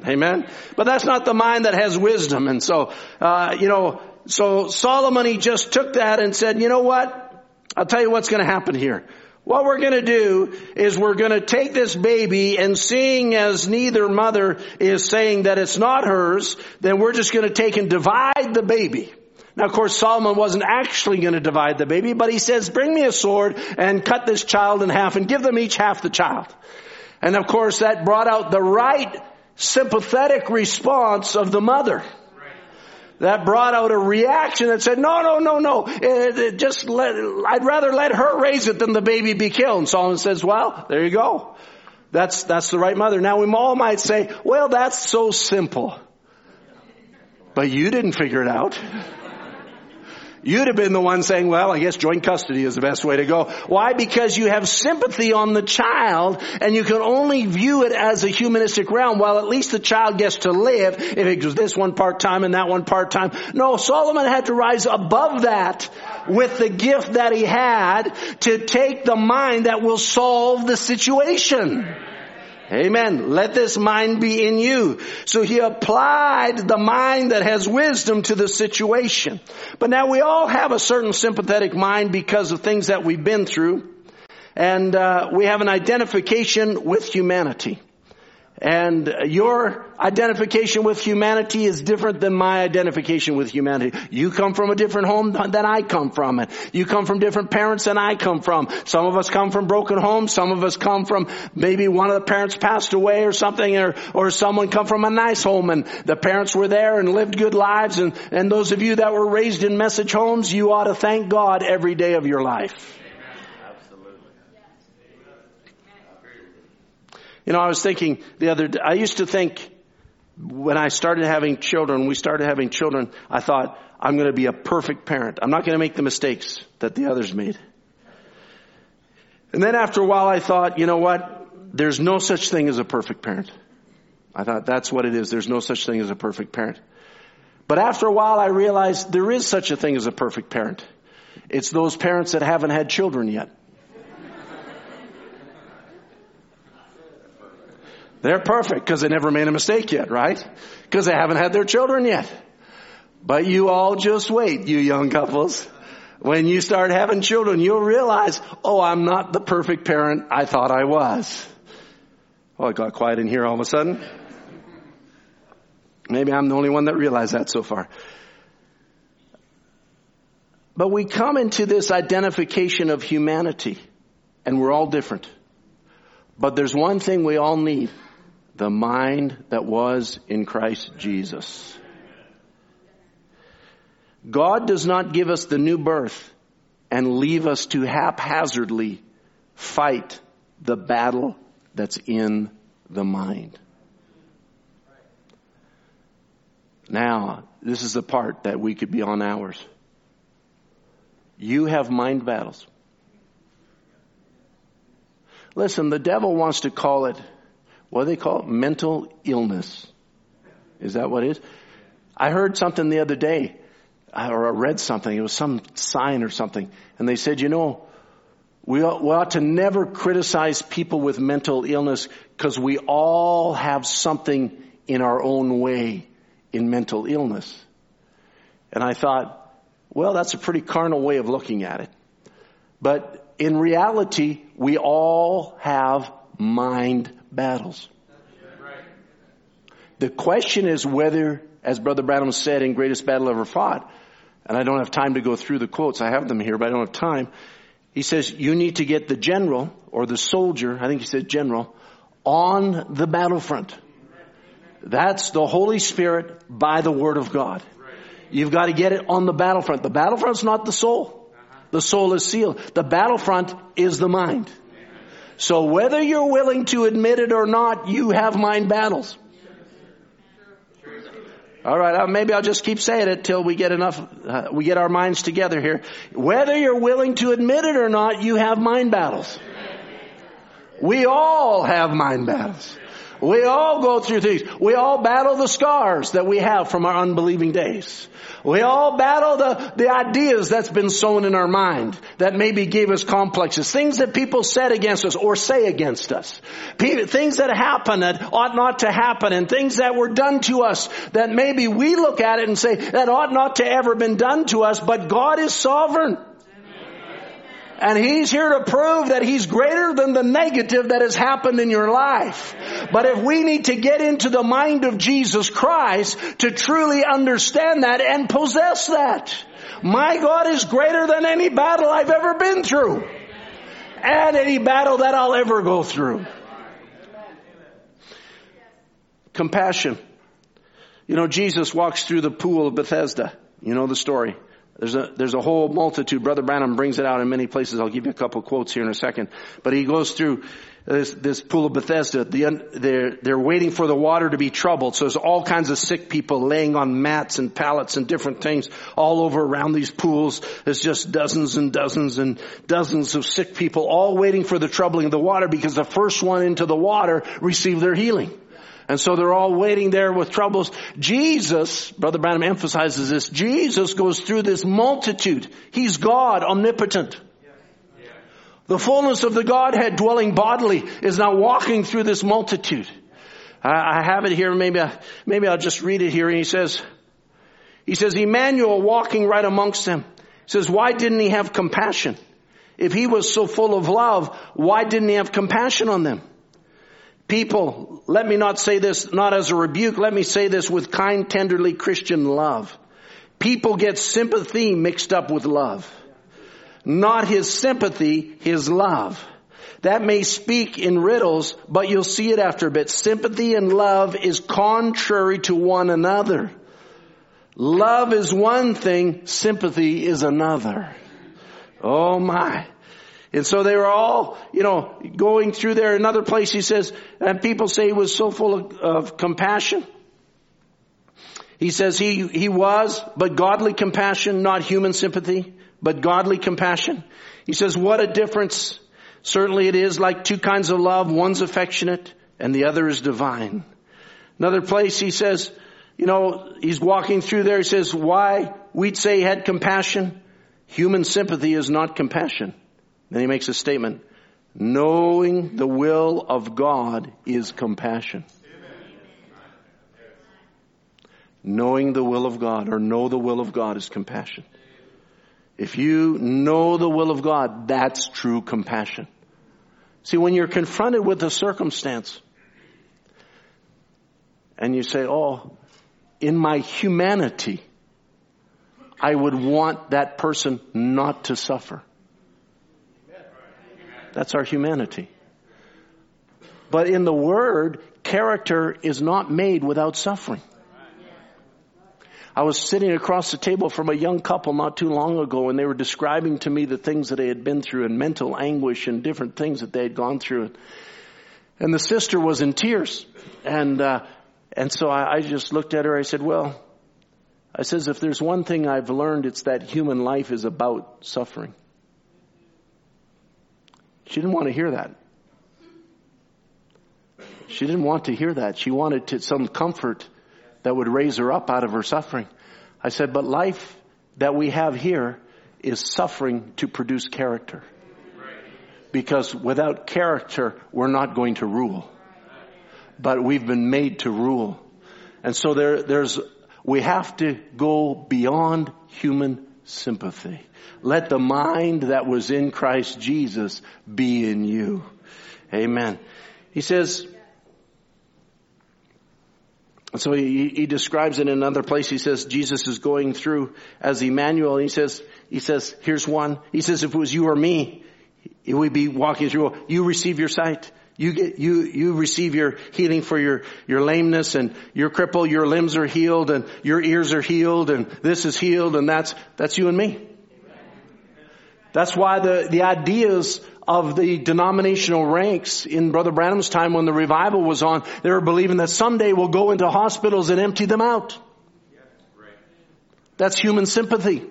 Amen. But that's not the mind that has wisdom. And so, uh, you know, so Solomon, he just took that and said, you know what? I'll tell you what's going to happen here. What we're going to do is we're going to take this baby and seeing as neither mother is saying that it's not hers, then we're just going to take and divide the baby. Now of course Solomon wasn't actually going to divide the baby, but he says, bring me a sword and cut this child in half and give them each half the child. And of course that brought out the right sympathetic response of the mother that brought out a reaction that said, no, no, no, no, it, it just let, I'd rather let her raise it than the baby be killed. And Solomon says, well, there you go. That's, that's the right mother. Now we all might say, well, that's so simple. But you didn't figure it out. You'd have been the one saying, well, I guess joint custody is the best way to go. Why? Because you have sympathy on the child and you can only view it as a humanistic realm. While at least the child gets to live if it goes this one part-time and that one part-time. No, Solomon had to rise above that with the gift that he had to take the mind that will solve the situation. Amen. Let this mind be in you. So he applied the mind that has wisdom to the situation. But now we all have a certain sympathetic mind because of things that we've been through. And uh, we have an identification with humanity. And your identification with humanity is different than my identification with humanity. You come from a different home than I come from. And you come from different parents than I come from. Some of us come from broken homes. Some of us come from maybe one of the parents passed away or something or, or someone come from a nice home and the parents were there and lived good lives. And, and those of you that were raised in message homes, you ought to thank God every day of your life. You know, I was thinking the other day, I used to think when I started having children, we started having children, I thought, I'm going to be a perfect parent. I'm not going to make the mistakes that the others made. And then after a while I thought, you know what? There's no such thing as a perfect parent. I thought that's what it is. There's no such thing as a perfect parent. But after a while I realized there is such a thing as a perfect parent. It's those parents that haven't had children yet. They're perfect because they never made a mistake yet, right? Because they haven't had their children yet. But you all just wait, you young couples. When you start having children, you'll realize, oh, I'm not the perfect parent I thought I was. Oh, it got quiet in here all of a sudden. Maybe I'm the only one that realized that so far. But we come into this identification of humanity, and we're all different. But there's one thing we all need the mind that was in Christ Jesus. God does not give us the new birth and leave us to haphazardly fight the battle that's in the mind. Now, this is the part that we could be on hours. You have mind battles. Listen, the devil wants to call it what do they call it? Mental illness. Is that what it is? I heard something the other day, or I read something. It was some sign or something. And they said, you know, we ought, we ought to never criticize people with mental illness because we all have something in our own way in mental illness. And I thought, well, that's a pretty carnal way of looking at it. But in reality, we all have mind battles. The question is whether, as Brother Branham said in Greatest Battle Ever Fought, and I don't have time to go through the quotes, I have them here, but I don't have time. He says, you need to get the general, or the soldier, I think he said general, on the battlefront. That's the Holy Spirit by the Word of God. You've got to get it on the battlefront. The battlefront's not the soul. The soul is sealed. The battlefront is the mind. So whether you're willing to admit it or not, you have mind battles. All right, uh, maybe I'll just keep saying it till we get enough, uh, we get our minds together here. Whether you're willing to admit it or not, you have mind battles. We all have mind battles. We all go through things. We all battle the scars that we have from our unbelieving days. We all battle the, the ideas that's been sown in our mind that maybe gave us complexes. Things that people said against us or say against us. Things that happen that ought not to happen and things that were done to us that maybe we look at it and say that ought not to ever been done to us, but God is sovereign. And He's here to prove that He's greater than the negative that has happened in your life. But if we need to get into the mind of Jesus Christ to truly understand that and possess that, my God is greater than any battle I've ever been through. And any battle that I'll ever go through. Compassion. You know, Jesus walks through the pool of Bethesda. You know the story. There's a, there's a whole multitude. Brother Branham brings it out in many places. I'll give you a couple of quotes here in a second. But he goes through this, this pool of Bethesda. The, they're, they're waiting for the water to be troubled. So there's all kinds of sick people laying on mats and pallets and different things all over around these pools. There's just dozens and dozens and dozens of sick people all waiting for the troubling of the water because the first one into the water received their healing. And so they're all waiting there with troubles. Jesus, Brother Branham emphasizes this, Jesus goes through this multitude. He's God, omnipotent. The fullness of the Godhead dwelling bodily is now walking through this multitude. I, have it here. Maybe, I, maybe I'll just read it here. And he says, he says, Emmanuel walking right amongst them. He says, why didn't he have compassion? If he was so full of love, why didn't he have compassion on them? People, let me not say this not as a rebuke, let me say this with kind, tenderly Christian love. People get sympathy mixed up with love. Not his sympathy, his love. That may speak in riddles, but you'll see it after a bit. Sympathy and love is contrary to one another. Love is one thing, sympathy is another. Oh my. And so they were all, you know, going through there. Another place he says, and people say he was so full of, of compassion. He says he, he was, but godly compassion, not human sympathy, but godly compassion. He says, what a difference. Certainly it is like two kinds of love. One's affectionate and the other is divine. Another place he says, you know, he's walking through there. He says, why? We'd say he had compassion. Human sympathy is not compassion. Then he makes a statement. Knowing the will of God is compassion. Knowing the will of God or know the will of God is compassion. If you know the will of God, that's true compassion. See, when you're confronted with a circumstance and you say, oh, in my humanity, I would want that person not to suffer. That's our humanity. But in the Word, character is not made without suffering. I was sitting across the table from a young couple not too long ago and they were describing to me the things that they had been through and mental anguish and different things that they had gone through. And the sister was in tears. And, uh, and so I, I just looked at her. I said, well, I says, if there's one thing I've learned, it's that human life is about suffering. She didn't want to hear that. She didn't want to hear that. She wanted to, some comfort that would raise her up out of her suffering. I said, but life that we have here is suffering to produce character. Because without character, we're not going to rule. But we've been made to rule. And so there, there's, we have to go beyond human sympathy. Let the mind that was in Christ Jesus be in you. Amen. He says, so he, he describes it in another place. He says Jesus is going through as Emmanuel. He says, he says, here's one. He says, if it was you or me, we'd be walking through. You receive your sight. You get, you, you receive your healing for your, your lameness and your cripple, your limbs are healed and your ears are healed and this is healed and that's, that's you and me. That's why the, the ideas of the denominational ranks in Brother Branham's time when the revival was on, they were believing that someday we'll go into hospitals and empty them out. That's human sympathy.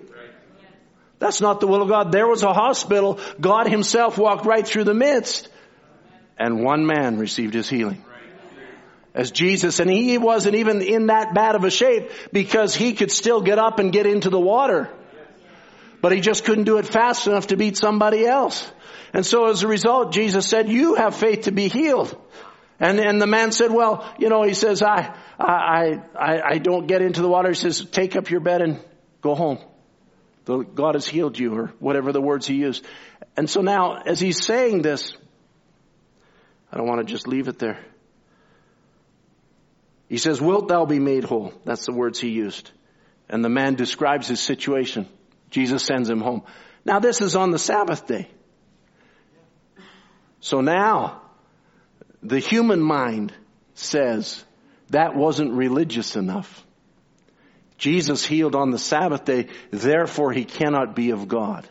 That's not the will of God. There was a hospital. God himself walked right through the midst and one man received his healing. As Jesus, and he wasn't even in that bad of a shape because he could still get up and get into the water. But he just couldn't do it fast enough to beat somebody else. And so as a result, Jesus said, you have faith to be healed. And, and the man said, well, you know, he says, I, I, I, I don't get into the water. He says, take up your bed and go home. God has healed you or whatever the words he used. And so now, as he's saying this, I don't want to just leave it there. He says, wilt thou be made whole? That's the words he used. And the man describes his situation. Jesus sends him home. Now this is on the Sabbath day. So now, the human mind says that wasn't religious enough. Jesus healed on the Sabbath day, therefore he cannot be of God.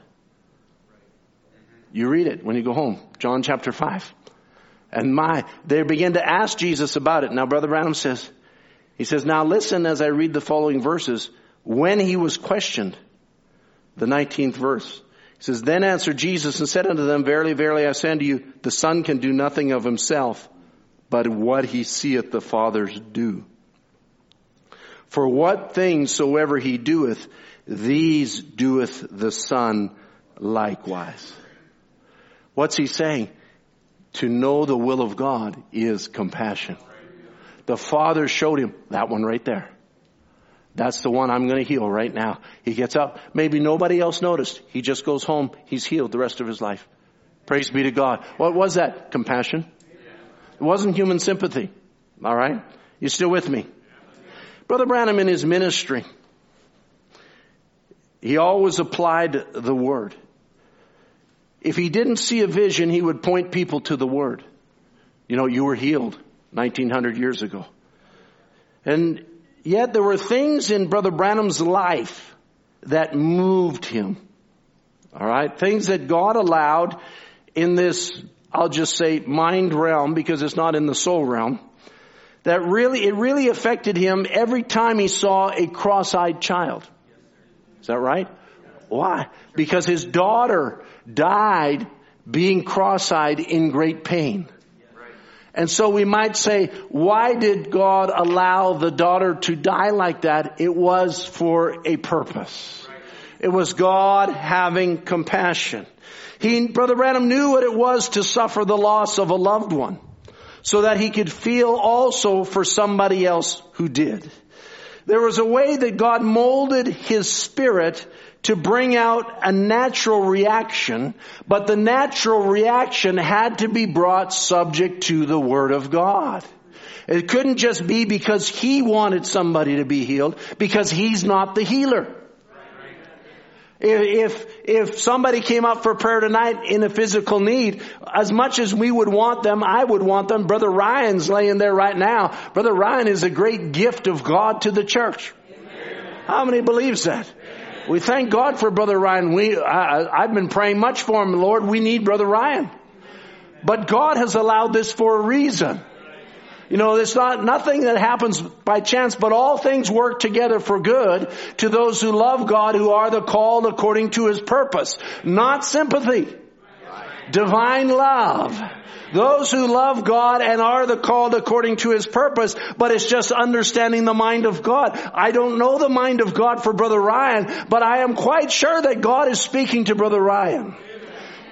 You read it when you go home, John chapter 5. And my, they begin to ask Jesus about it. Now Brother Branham says, he says, now listen as I read the following verses. When he was questioned, the 19th verse, he says, Then answered Jesus and said unto them, Verily, verily, I say unto you, the Son can do nothing of himself, but what he seeth the fathers do. For what things soever he doeth, these doeth the Son likewise. What's he saying? To know the will of God is compassion. The Father showed him that one right there. That's the one I'm going to heal right now. He gets up. Maybe nobody else noticed. He just goes home. He's healed the rest of his life. Praise be to God. What was that? Compassion. It wasn't human sympathy. All right? You still with me? Brother Branham in his ministry, he always applied the word. If he didn't see a vision, he would point people to the word. You know, you were healed 1900 years ago. And Yet there were things in Brother Branham's life that moved him. Alright? Things that God allowed in this, I'll just say mind realm because it's not in the soul realm. That really, it really affected him every time he saw a cross-eyed child. Is that right? Why? Because his daughter died being cross-eyed in great pain. And so we might say, why did God allow the daughter to die like that? It was for a purpose. It was God having compassion. He, Brother Branham knew what it was to suffer the loss of a loved one so that he could feel also for somebody else who did. There was a way that God molded his spirit to bring out a natural reaction, but the natural reaction had to be brought subject to the Word of God. It couldn't just be because he wanted somebody to be healed, because he's not the healer. If, if somebody came up for prayer tonight in a physical need, as much as we would want them, I would want them. Brother Ryan's laying there right now. Brother Ryan is a great gift of God to the church. How many believes that? We thank God for Brother Ryan. We, I, I've been praying much for him, Lord. We need Brother Ryan. But God has allowed this for a reason. You know, it's not nothing that happens by chance, but all things work together for good to those who love God, who are the called according to His purpose. Not sympathy. Divine love. Those who love God and are the called according to His purpose, but it's just understanding the mind of God. I don't know the mind of God for Brother Ryan, but I am quite sure that God is speaking to Brother Ryan.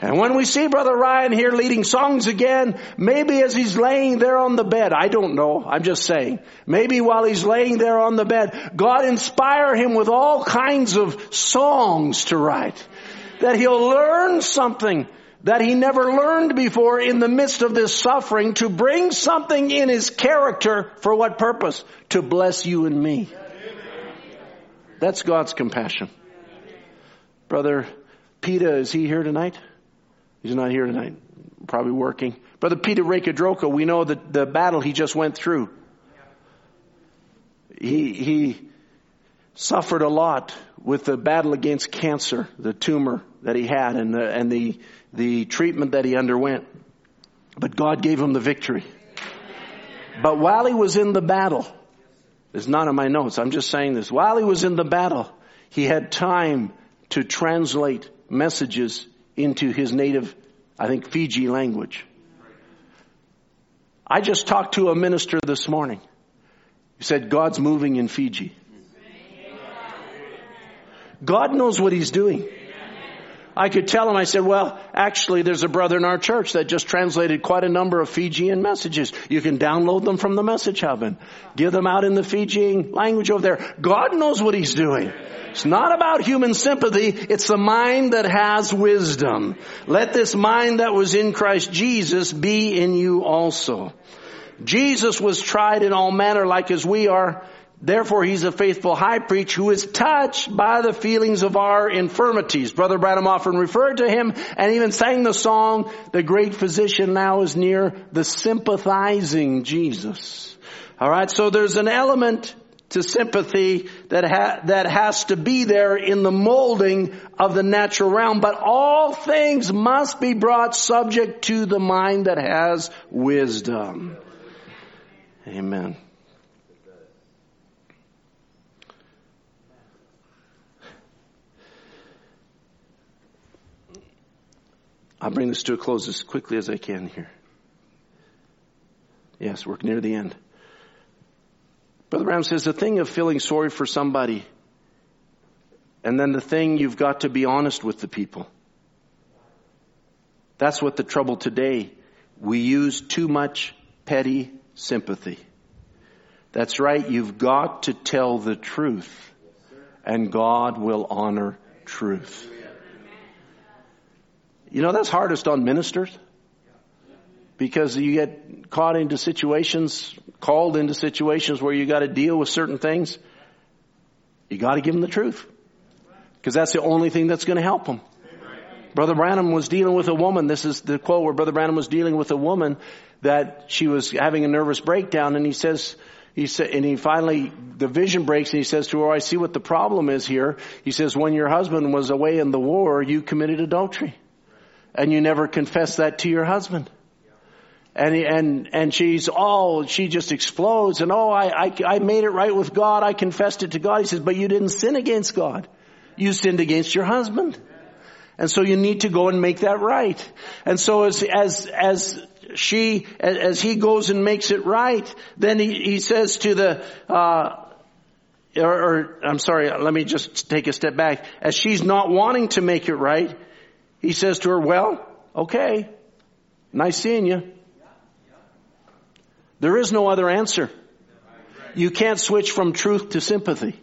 And when we see Brother Ryan here leading songs again, maybe as he's laying there on the bed, I don't know, I'm just saying, maybe while he's laying there on the bed, God inspire him with all kinds of songs to write. That he'll learn something that he never learned before in the midst of this suffering to bring something in his character for what purpose? To bless you and me. That's God's compassion. Brother Peter, is he here tonight? He's not here tonight. Probably working. Brother Peter Rakadroka, we know that the battle he just went through. He, he suffered a lot with the battle against cancer, the tumor that he had and the, and the, the treatment that he underwent. But God gave him the victory. But while he was in the battle, it's not in my notes, I'm just saying this. While he was in the battle, he had time to translate messages into his native, I think, Fiji language. I just talked to a minister this morning. He said, God's moving in Fiji. God knows what he's doing. I could tell him, I said, well, actually there's a brother in our church that just translated quite a number of Fijian messages. You can download them from the message and give them out in the Fijian language over there. God knows what he's doing. It's not about human sympathy. It's the mind that has wisdom. Let this mind that was in Christ Jesus be in you also. Jesus was tried in all manner like as we are. Therefore, he's a faithful high priest who is touched by the feelings of our infirmities. Brother Branham often referred to him and even sang the song, the great physician now is near the sympathizing Jesus. Alright, so there's an element to sympathy that ha- that has to be there in the molding of the natural realm, but all things must be brought subject to the mind that has wisdom. Amen. I'll bring this to a close as quickly as I can here. Yes, we're near the end. Brother Branham says the thing of feeling sorry for somebody, and then the thing you've got to be honest with the people. That's what the trouble today. We use too much petty sympathy. That's right, you've got to tell the truth, and God will honor truth. You know, that's hardest on ministers because you get caught into situations, called into situations where you got to deal with certain things. You got to give them the truth because that's the only thing that's going to help them. Brother Branham was dealing with a woman. This is the quote where Brother Branham was dealing with a woman that she was having a nervous breakdown and he says, he said, and he finally, the vision breaks and he says to her, oh, I see what the problem is here. He says, when your husband was away in the war, you committed adultery and you never confessed that to your husband. And and and she's all she just explodes and oh I, I I made it right with God. I confessed it to God. He says but you didn't sin against God. You sinned against your husband. And so you need to go and make that right. And so as as as she, as he goes and makes it right, then he, he says to the, uh, or, or, I'm sorry, let me just take a step back. As she's not wanting to make it right, he says to her, well, okay, nice seeing you. There is no other answer. You can't switch from truth to sympathy.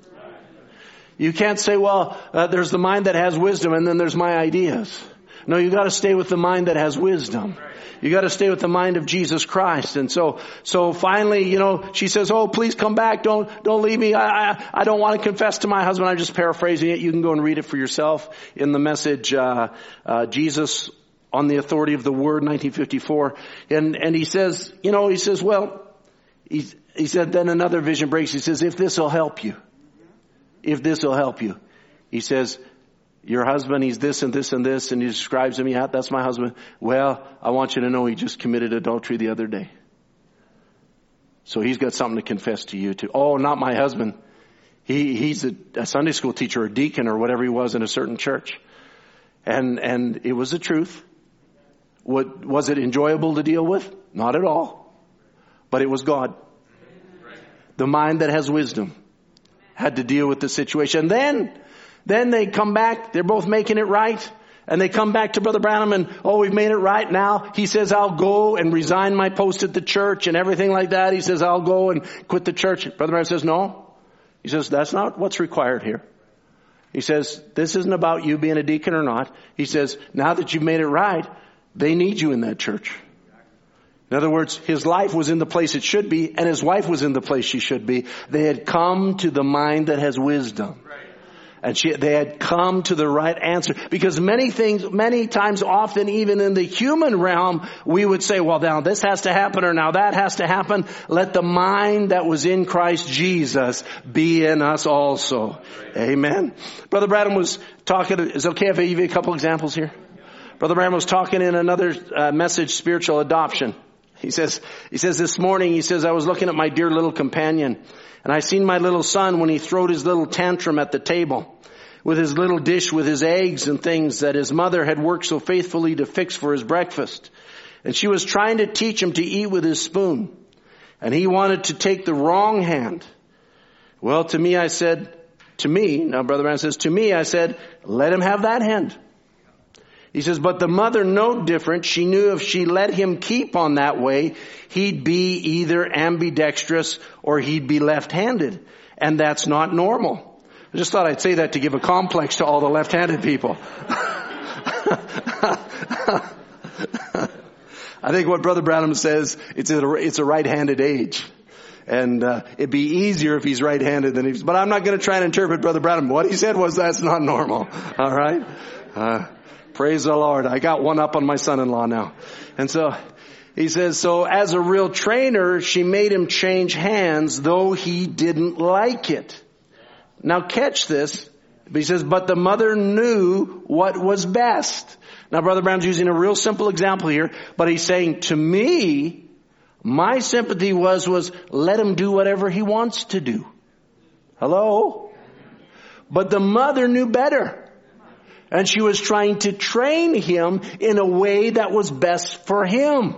You can't say, well, uh, there's the mind that has wisdom and then there's my ideas. No, you gotta stay with the mind that has wisdom. You gotta stay with the mind of Jesus Christ. And so, so finally, you know, she says, oh, please come back. Don't, don't leave me. I, I, I don't want to confess to my husband. I'm just paraphrasing it. You can go and read it for yourself in the message, uh, uh, Jesus on the authority of the word, 1954. And, and he says, you know, he says, well, he, he said, then another vision breaks. He says, if this will help you, if this will help you, he says, your husband, he's this and this and this, and he describes him, yeah, that's my husband. Well, I want you to know he just committed adultery the other day. So he's got something to confess to you too. Oh, not my husband. He, he's a, a Sunday school teacher or deacon or whatever he was in a certain church. And, and it was the truth. What, was it enjoyable to deal with? Not at all. But it was God. The mind that has wisdom had to deal with the situation. Then then they come back, they're both making it right. And they come back to Brother Branham and, oh, we've made it right now. He says, I'll go and resign my post at the church and everything like that. He says, I'll go and quit the church. Brother Branham says, no. He says, that's not what's required here. He says, this isn't about you being a deacon or not. He says, now that you've made it right, they need you in that church. In other words, his life was in the place it should be and his wife was in the place she should be. They had come to the mind that has wisdom. And she, they had come to the right answer. Because many things, many times often even in the human realm, we would say, well now this has to happen or now that has to happen. Let the mind that was in Christ Jesus be in us also. Amen. Brother Branham was talking, is it okay if I give you a couple examples here? Brother Branham was talking in another uh, message, spiritual adoption. He says, he says this morning, he says, I was looking at my dear little companion and I seen my little son when he throwed his little tantrum at the table with his little dish with his eggs and things that his mother had worked so faithfully to fix for his breakfast. And she was trying to teach him to eat with his spoon. And he wanted to take the wrong hand. Well, to me, I said, to me, now Brother Branham says, to me, I said, let him have that hand. He says, but the mother no different. She knew if she let him keep on that way, he'd be either ambidextrous or he'd be left-handed. And that's not normal. I just thought I'd say that to give a complex to all the left-handed people. I think what Brother Branham says, it's a, it's a right-handed age. And uh, it'd be easier if he's right-handed than he's, but I'm not going to try and interpret Brother Branham. What he said was that's not normal. All right? Uh, Praise the Lord. I got one up on my son-in-law now. And so he says, so as a real trainer, she made him change hands though he didn't like it. Now catch this. He says, but the mother knew what was best. Now Brother Branham's using a real simple example here, but he's saying to me, my sympathy was, was let him do whatever he wants to do. Hello? But the mother knew better. And she was trying to train him in a way that was best for him.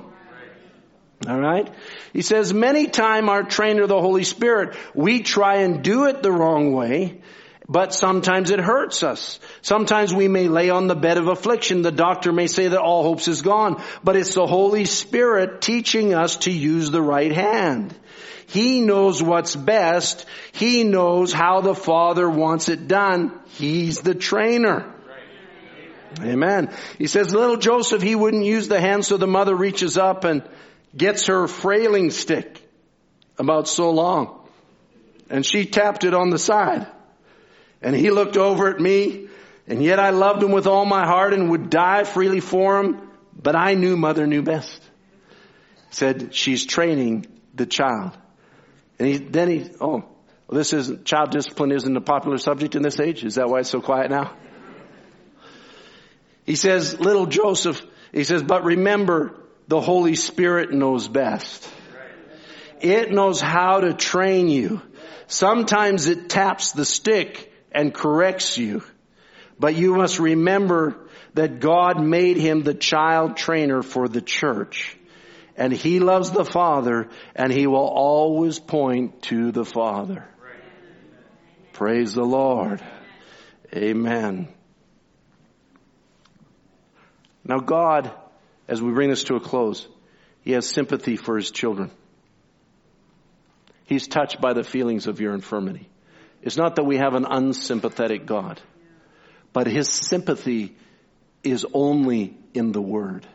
Alright? He says, many time our trainer, the Holy Spirit, we try and do it the wrong way, but sometimes it hurts us. Sometimes we may lay on the bed of affliction. The doctor may say that all hopes is gone, but it's the Holy Spirit teaching us to use the right hand. He knows what's best. He knows how the Father wants it done. He's the trainer. Amen. He says little Joseph, he wouldn't use the hand so the mother reaches up and gets her frailing stick about so long. And she tapped it on the side. And he looked over at me and yet I loved him with all my heart and would die freely for him. But I knew mother knew best. Said she's training the child. And he, then he, oh, this is, child discipline isn't a popular subject in this age. Is that why it's so quiet now? He says, little Joseph, he says, but remember, the Holy Spirit knows best. It knows how to train you. Sometimes it taps the stick and corrects you. But you must remember that God made him the child trainer for the church. and he loves the Father and he will always point to the Father. Praise the Lord. Amen. Now God, as we bring this to a close, He has sympathy for His children. He's touched by the feelings of your infirmity. It's not that we have an unsympathetic God, but His sympathy is only in the Word.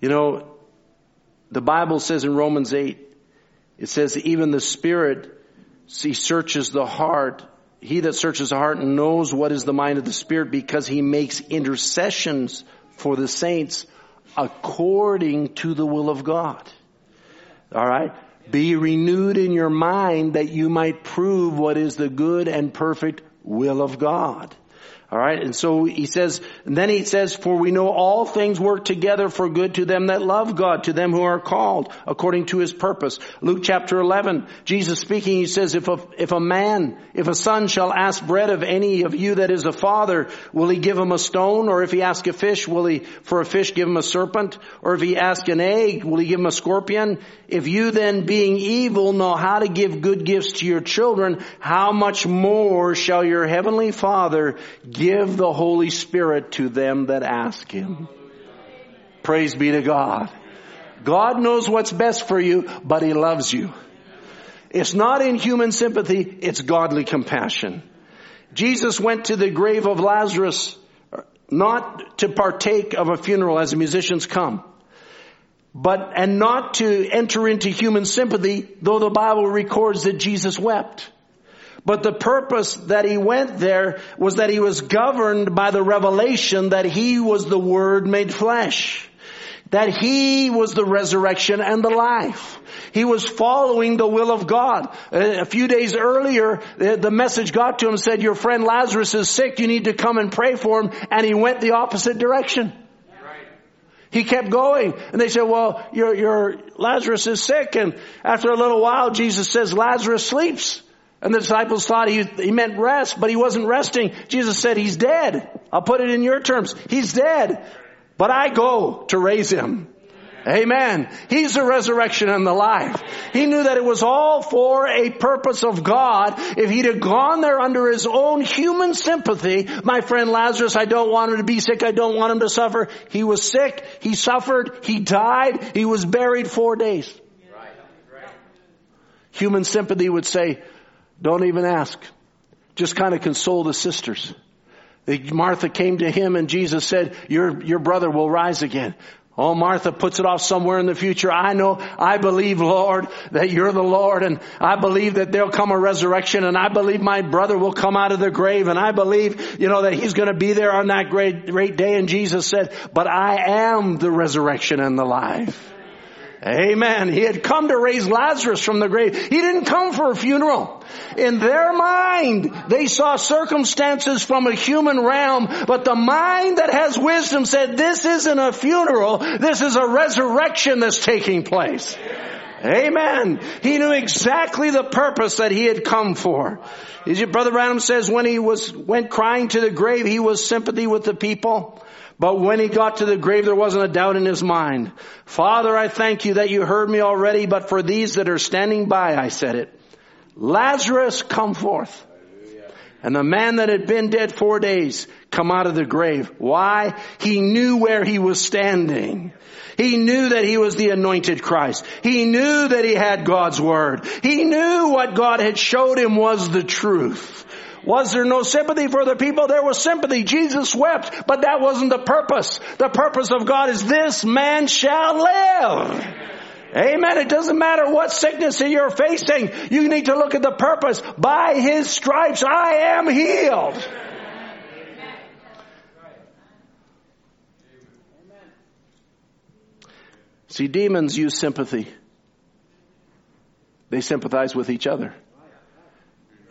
You know, the Bible says in Romans 8, it says even the Spirit, He searches the heart. He that searches the heart knows what is the mind of the Spirit because He makes intercessions for the saints according to the will of God. Alright? Be renewed in your mind that you might prove what is the good and perfect will of God. All right. And so he says, and then he says, for we know all things work together for good to them that love God, to them who are called according to his purpose. Luke chapter 11, Jesus speaking, he says, if a, if a man, if a son shall ask bread of any of you that is a father, will he give him a stone? Or if he ask a fish, will he for a fish give him a serpent? Or if he ask an egg, will he give him a scorpion? If you then being evil know how to give good gifts to your children, how much more shall your heavenly father give the Holy Spirit to them that ask Him. Praise be to God. God knows what's best for you, but He loves you. It's not in human sympathy, it's godly compassion. Jesus went to the grave of Lazarus not to partake of a funeral as the musicians come, but, and not to enter into human sympathy, though the Bible records that Jesus wept. But the purpose that he went there was that he was governed by the revelation that he was the Word made flesh. That he was the resurrection and the life. He was following the will of God. Uh, a few days earlier, the message got to him said, your friend Lazarus is sick, you need to come and pray for him. And he went the opposite direction. He kept going. And they said, well, your, your Lazarus is sick. And after a little while, Jesus says, Lazarus sleeps. And the disciples thought he, he meant rest, but he wasn't resting. Jesus said, he's dead. I'll put it in your terms. He's dead. But I go to raise him. Amen. He's the resurrection and the life. He knew that it was all for a purpose of God. If he'd have gone there under his own human sympathy, my friend Lazarus, I don't want him to be sick, I don't want him to suffer. He was sick, he suffered, he died, he was buried four days. Human sympathy would say, don't even ask. Just kind of console the sisters. Martha came to him and Jesus said, your, your brother will rise again. Oh, Martha puts it off somewhere in the future. I know, I believe, Lord, that you're the Lord and I believe that there'll come a resurrection and I believe my brother will come out of the grave and I believe, you know, that he's going to be there on that great, great day. And Jesus said, but I am the resurrection and the life. Amen. He had come to raise Lazarus from the grave. He didn't come for a funeral. In their mind, they saw circumstances from a human realm, but the mind that has wisdom said, this isn't a funeral, this is a resurrection that's taking place. Amen. He knew exactly the purpose that he had come for. Brother Branham says when he was, went crying to the grave, he was sympathy with the people. But when he got to the grave, there wasn't a doubt in his mind. Father, I thank you that you heard me already, but for these that are standing by, I said it. Lazarus, come forth. And the man that had been dead four days come out of the grave. Why? He knew where he was standing. He knew that he was the anointed Christ. He knew that he had God's word. He knew what God had showed him was the truth. Was there no sympathy for the people? There was sympathy. Jesus wept, but that wasn't the purpose. The purpose of God is this man shall live. Amen. It doesn't matter what sickness you're facing. You need to look at the purpose. By His stripes I am healed. See, demons use sympathy. They sympathize with each other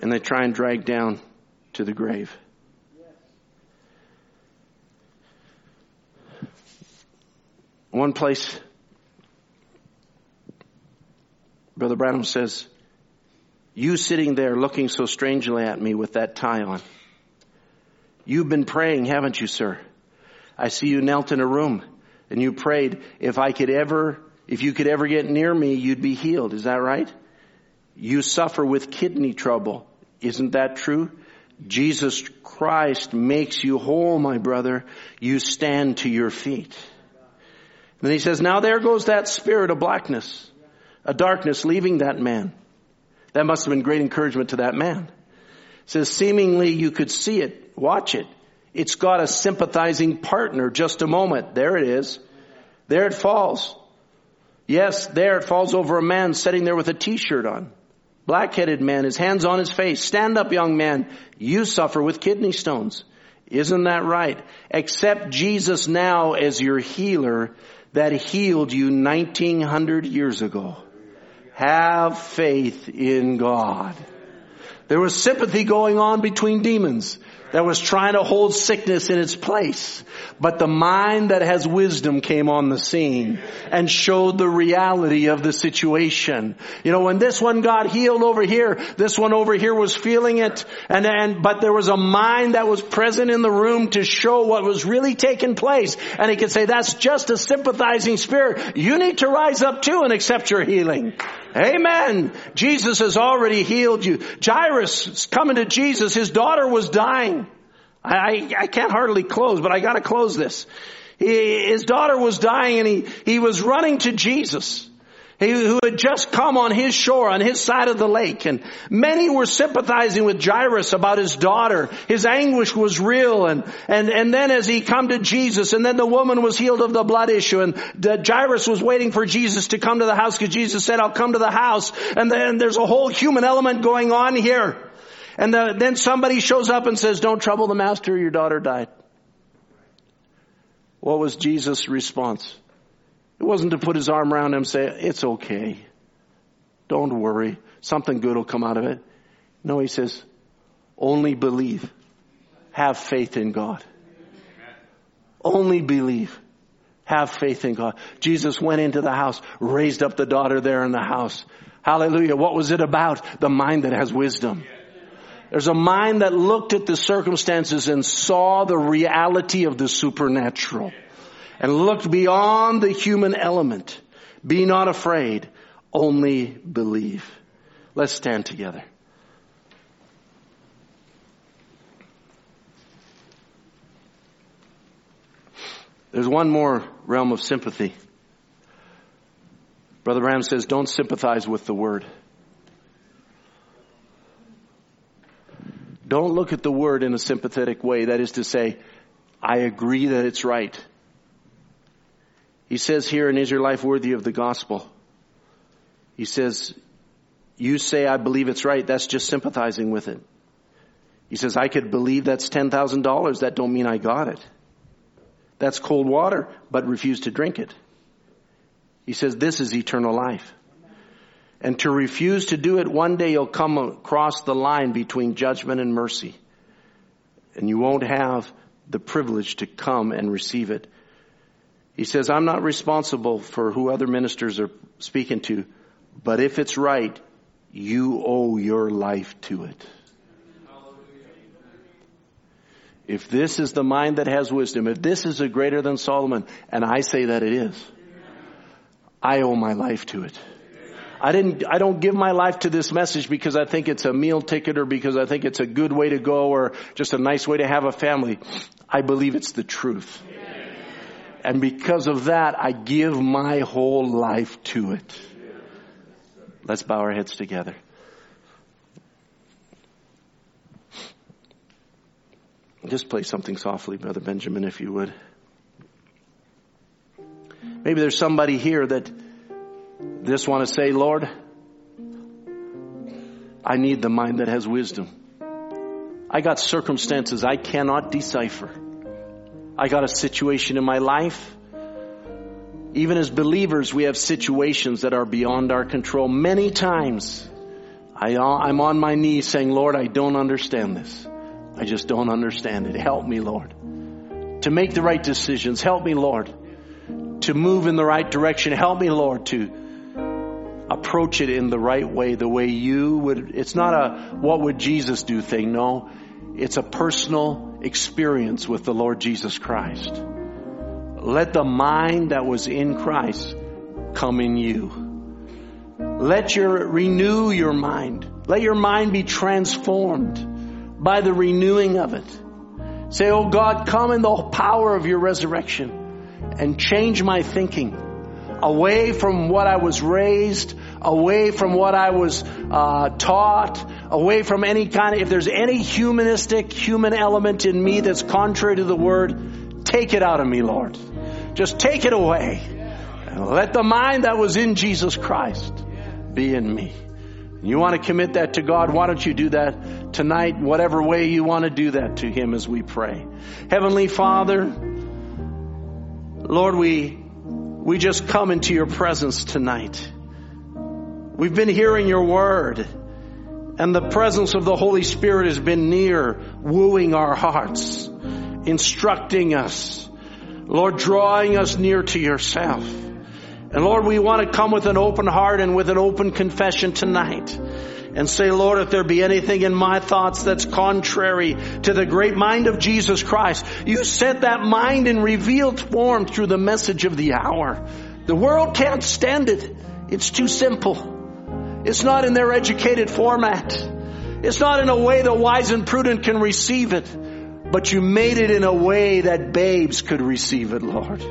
and they try and drag down to the grave. One place, Brother Branham says, you sitting there looking so strangely at me with that tie on. You've been praying, haven't you, sir? I see you knelt in a room and you prayed, if I could ever if you could ever get near me, you'd be healed. Is that right? You suffer with kidney trouble. Isn't that true? Jesus Christ makes you whole, my brother. You stand to your feet. And then he says, now there goes that spirit of blackness, a darkness leaving that man. That must have been great encouragement to that man. It says, seemingly you could see it, watch it. It's got a sympathizing partner. Just a moment. There it is. There it falls. Yes, there it falls over a man sitting there with a t-shirt on. Black-headed man, his hands on his face. Stand up, young man. You suffer with kidney stones. Isn't that right? Accept Jesus now as your healer that healed you 1900 years ago. Have faith in God. There was sympathy going on between demons that was trying to hold sickness in its place. But the mind that has wisdom came on the scene and showed the reality of the situation. You know, when this one got healed over here, this one over here was feeling it and, and, but there was a mind that was present in the room to show what was really taking place. And he could say, that's just a sympathizing spirit. You need to rise up too and accept your healing. Amen. Jesus has already healed you. Jairus coming to Jesus. His daughter was dying. I, I can't hardly close, but I gotta close this. He, his daughter was dying and he, he was running to Jesus. Who had just come on his shore, on his side of the lake. And many were sympathizing with Jairus about his daughter. His anguish was real. And, and, and then as he come to Jesus, and then the woman was healed of the blood issue, and the, Jairus was waiting for Jesus to come to the house because Jesus said, I'll come to the house. And then there's a whole human element going on here. And the, then somebody shows up and says, don't trouble the master, your daughter died. What was Jesus' response? It wasn't to put his arm around him and say, it's okay. Don't worry. Something good will come out of it. No, he says, only believe. Have faith in God. Only believe. Have faith in God. Jesus went into the house, raised up the daughter there in the house. Hallelujah. What was it about? The mind that has wisdom. There's a mind that looked at the circumstances and saw the reality of the supernatural and looked beyond the human element. Be not afraid, only believe. Let's stand together. There's one more realm of sympathy. Brother Ram says, don't sympathize with the word. Don't look at the word in a sympathetic way. That is to say, I agree that it's right. He says here, and is your life worthy of the gospel? He says, you say I believe it's right. That's just sympathizing with it. He says, I could believe that's $10,000. That don't mean I got it. That's cold water, but refuse to drink it. He says, this is eternal life. And to refuse to do it, one day you'll come across the line between judgment and mercy. And you won't have the privilege to come and receive it. He says, I'm not responsible for who other ministers are speaking to, but if it's right, you owe your life to it. If this is the mind that has wisdom, if this is a greater than Solomon, and I say that it is, I owe my life to it. I didn't, I don't give my life to this message because I think it's a meal ticket or because I think it's a good way to go or just a nice way to have a family. I believe it's the truth. And because of that, I give my whole life to it. Let's bow our heads together. Just play something softly, Brother Benjamin, if you would. Maybe there's somebody here that just want to say, Lord, I need the mind that has wisdom. I got circumstances I cannot decipher. I got a situation in my life. Even as believers, we have situations that are beyond our control. Many times, I, I'm on my knees saying, Lord, I don't understand this. I just don't understand it. Help me, Lord. To make the right decisions. Help me, Lord. To move in the right direction. Help me, Lord, to approach it in the right way, the way you would. It's not a what would Jesus do thing. No, it's a personal experience with the Lord Jesus Christ. Let the mind that was in Christ come in you. Let your, renew your mind. Let your mind be transformed by the renewing of it. Say, Oh God, come in the power of your resurrection and change my thinking away from what I was raised, away from what I was uh, taught, away from any kind of, if there's any humanistic, human element in me that's contrary to the word, take it out of me, Lord. Just take it away. And let the mind that was in Jesus Christ be in me. You want to commit that to God? Why don't you do that tonight, whatever way you want to do that to Him as we pray. Heavenly Father, Lord, we, we just come into your presence tonight. We've been hearing your word and the presence of the Holy Spirit has been near, wooing our hearts, instructing us, Lord, drawing us near to yourself. And Lord, we want to come with an open heart and with an open confession tonight and say, Lord, if there be anything in my thoughts that's contrary to the great mind of Jesus Christ, you sent that mind in revealed form through the message of the hour. The world can't stand it. It's too simple. It's not in their educated format. It's not in a way the wise and prudent can receive it, but you made it in a way that babes could receive it, Lord.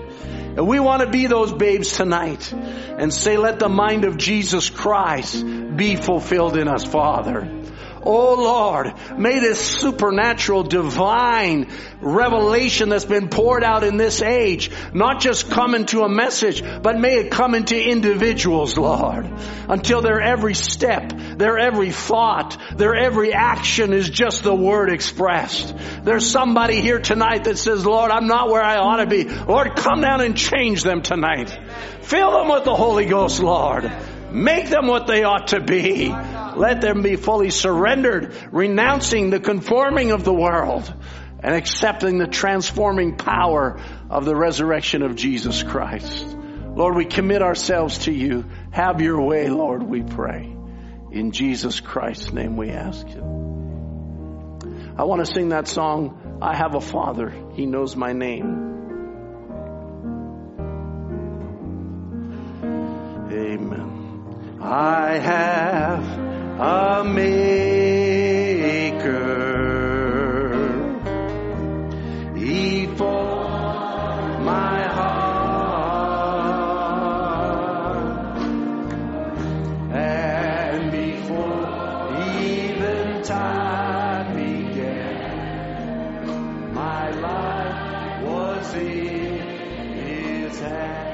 And we want to be those babes tonight and say, let the mind of Jesus Christ be fulfilled in us, Father. Oh Lord, may this supernatural divine revelation that's been poured out in this age not just come into a message, but may it come into individuals, Lord, until their every step, their every thought, their every action is just the word expressed. There's somebody here tonight that says, Lord, I'm not where I ought to be. Lord, come down and change them tonight. Fill them with the Holy Ghost, Lord. Make them what they ought to be. Let them be fully surrendered, renouncing the conforming of the world and accepting the transforming power of the resurrection of Jesus Christ. Lord, we commit ourselves to you. Have your way, Lord, we pray. In Jesus Christ's name we ask it. I want to sing that song, I have a father. He knows my name. I have a maker. He my heart. And before even time began, my life was in his hands.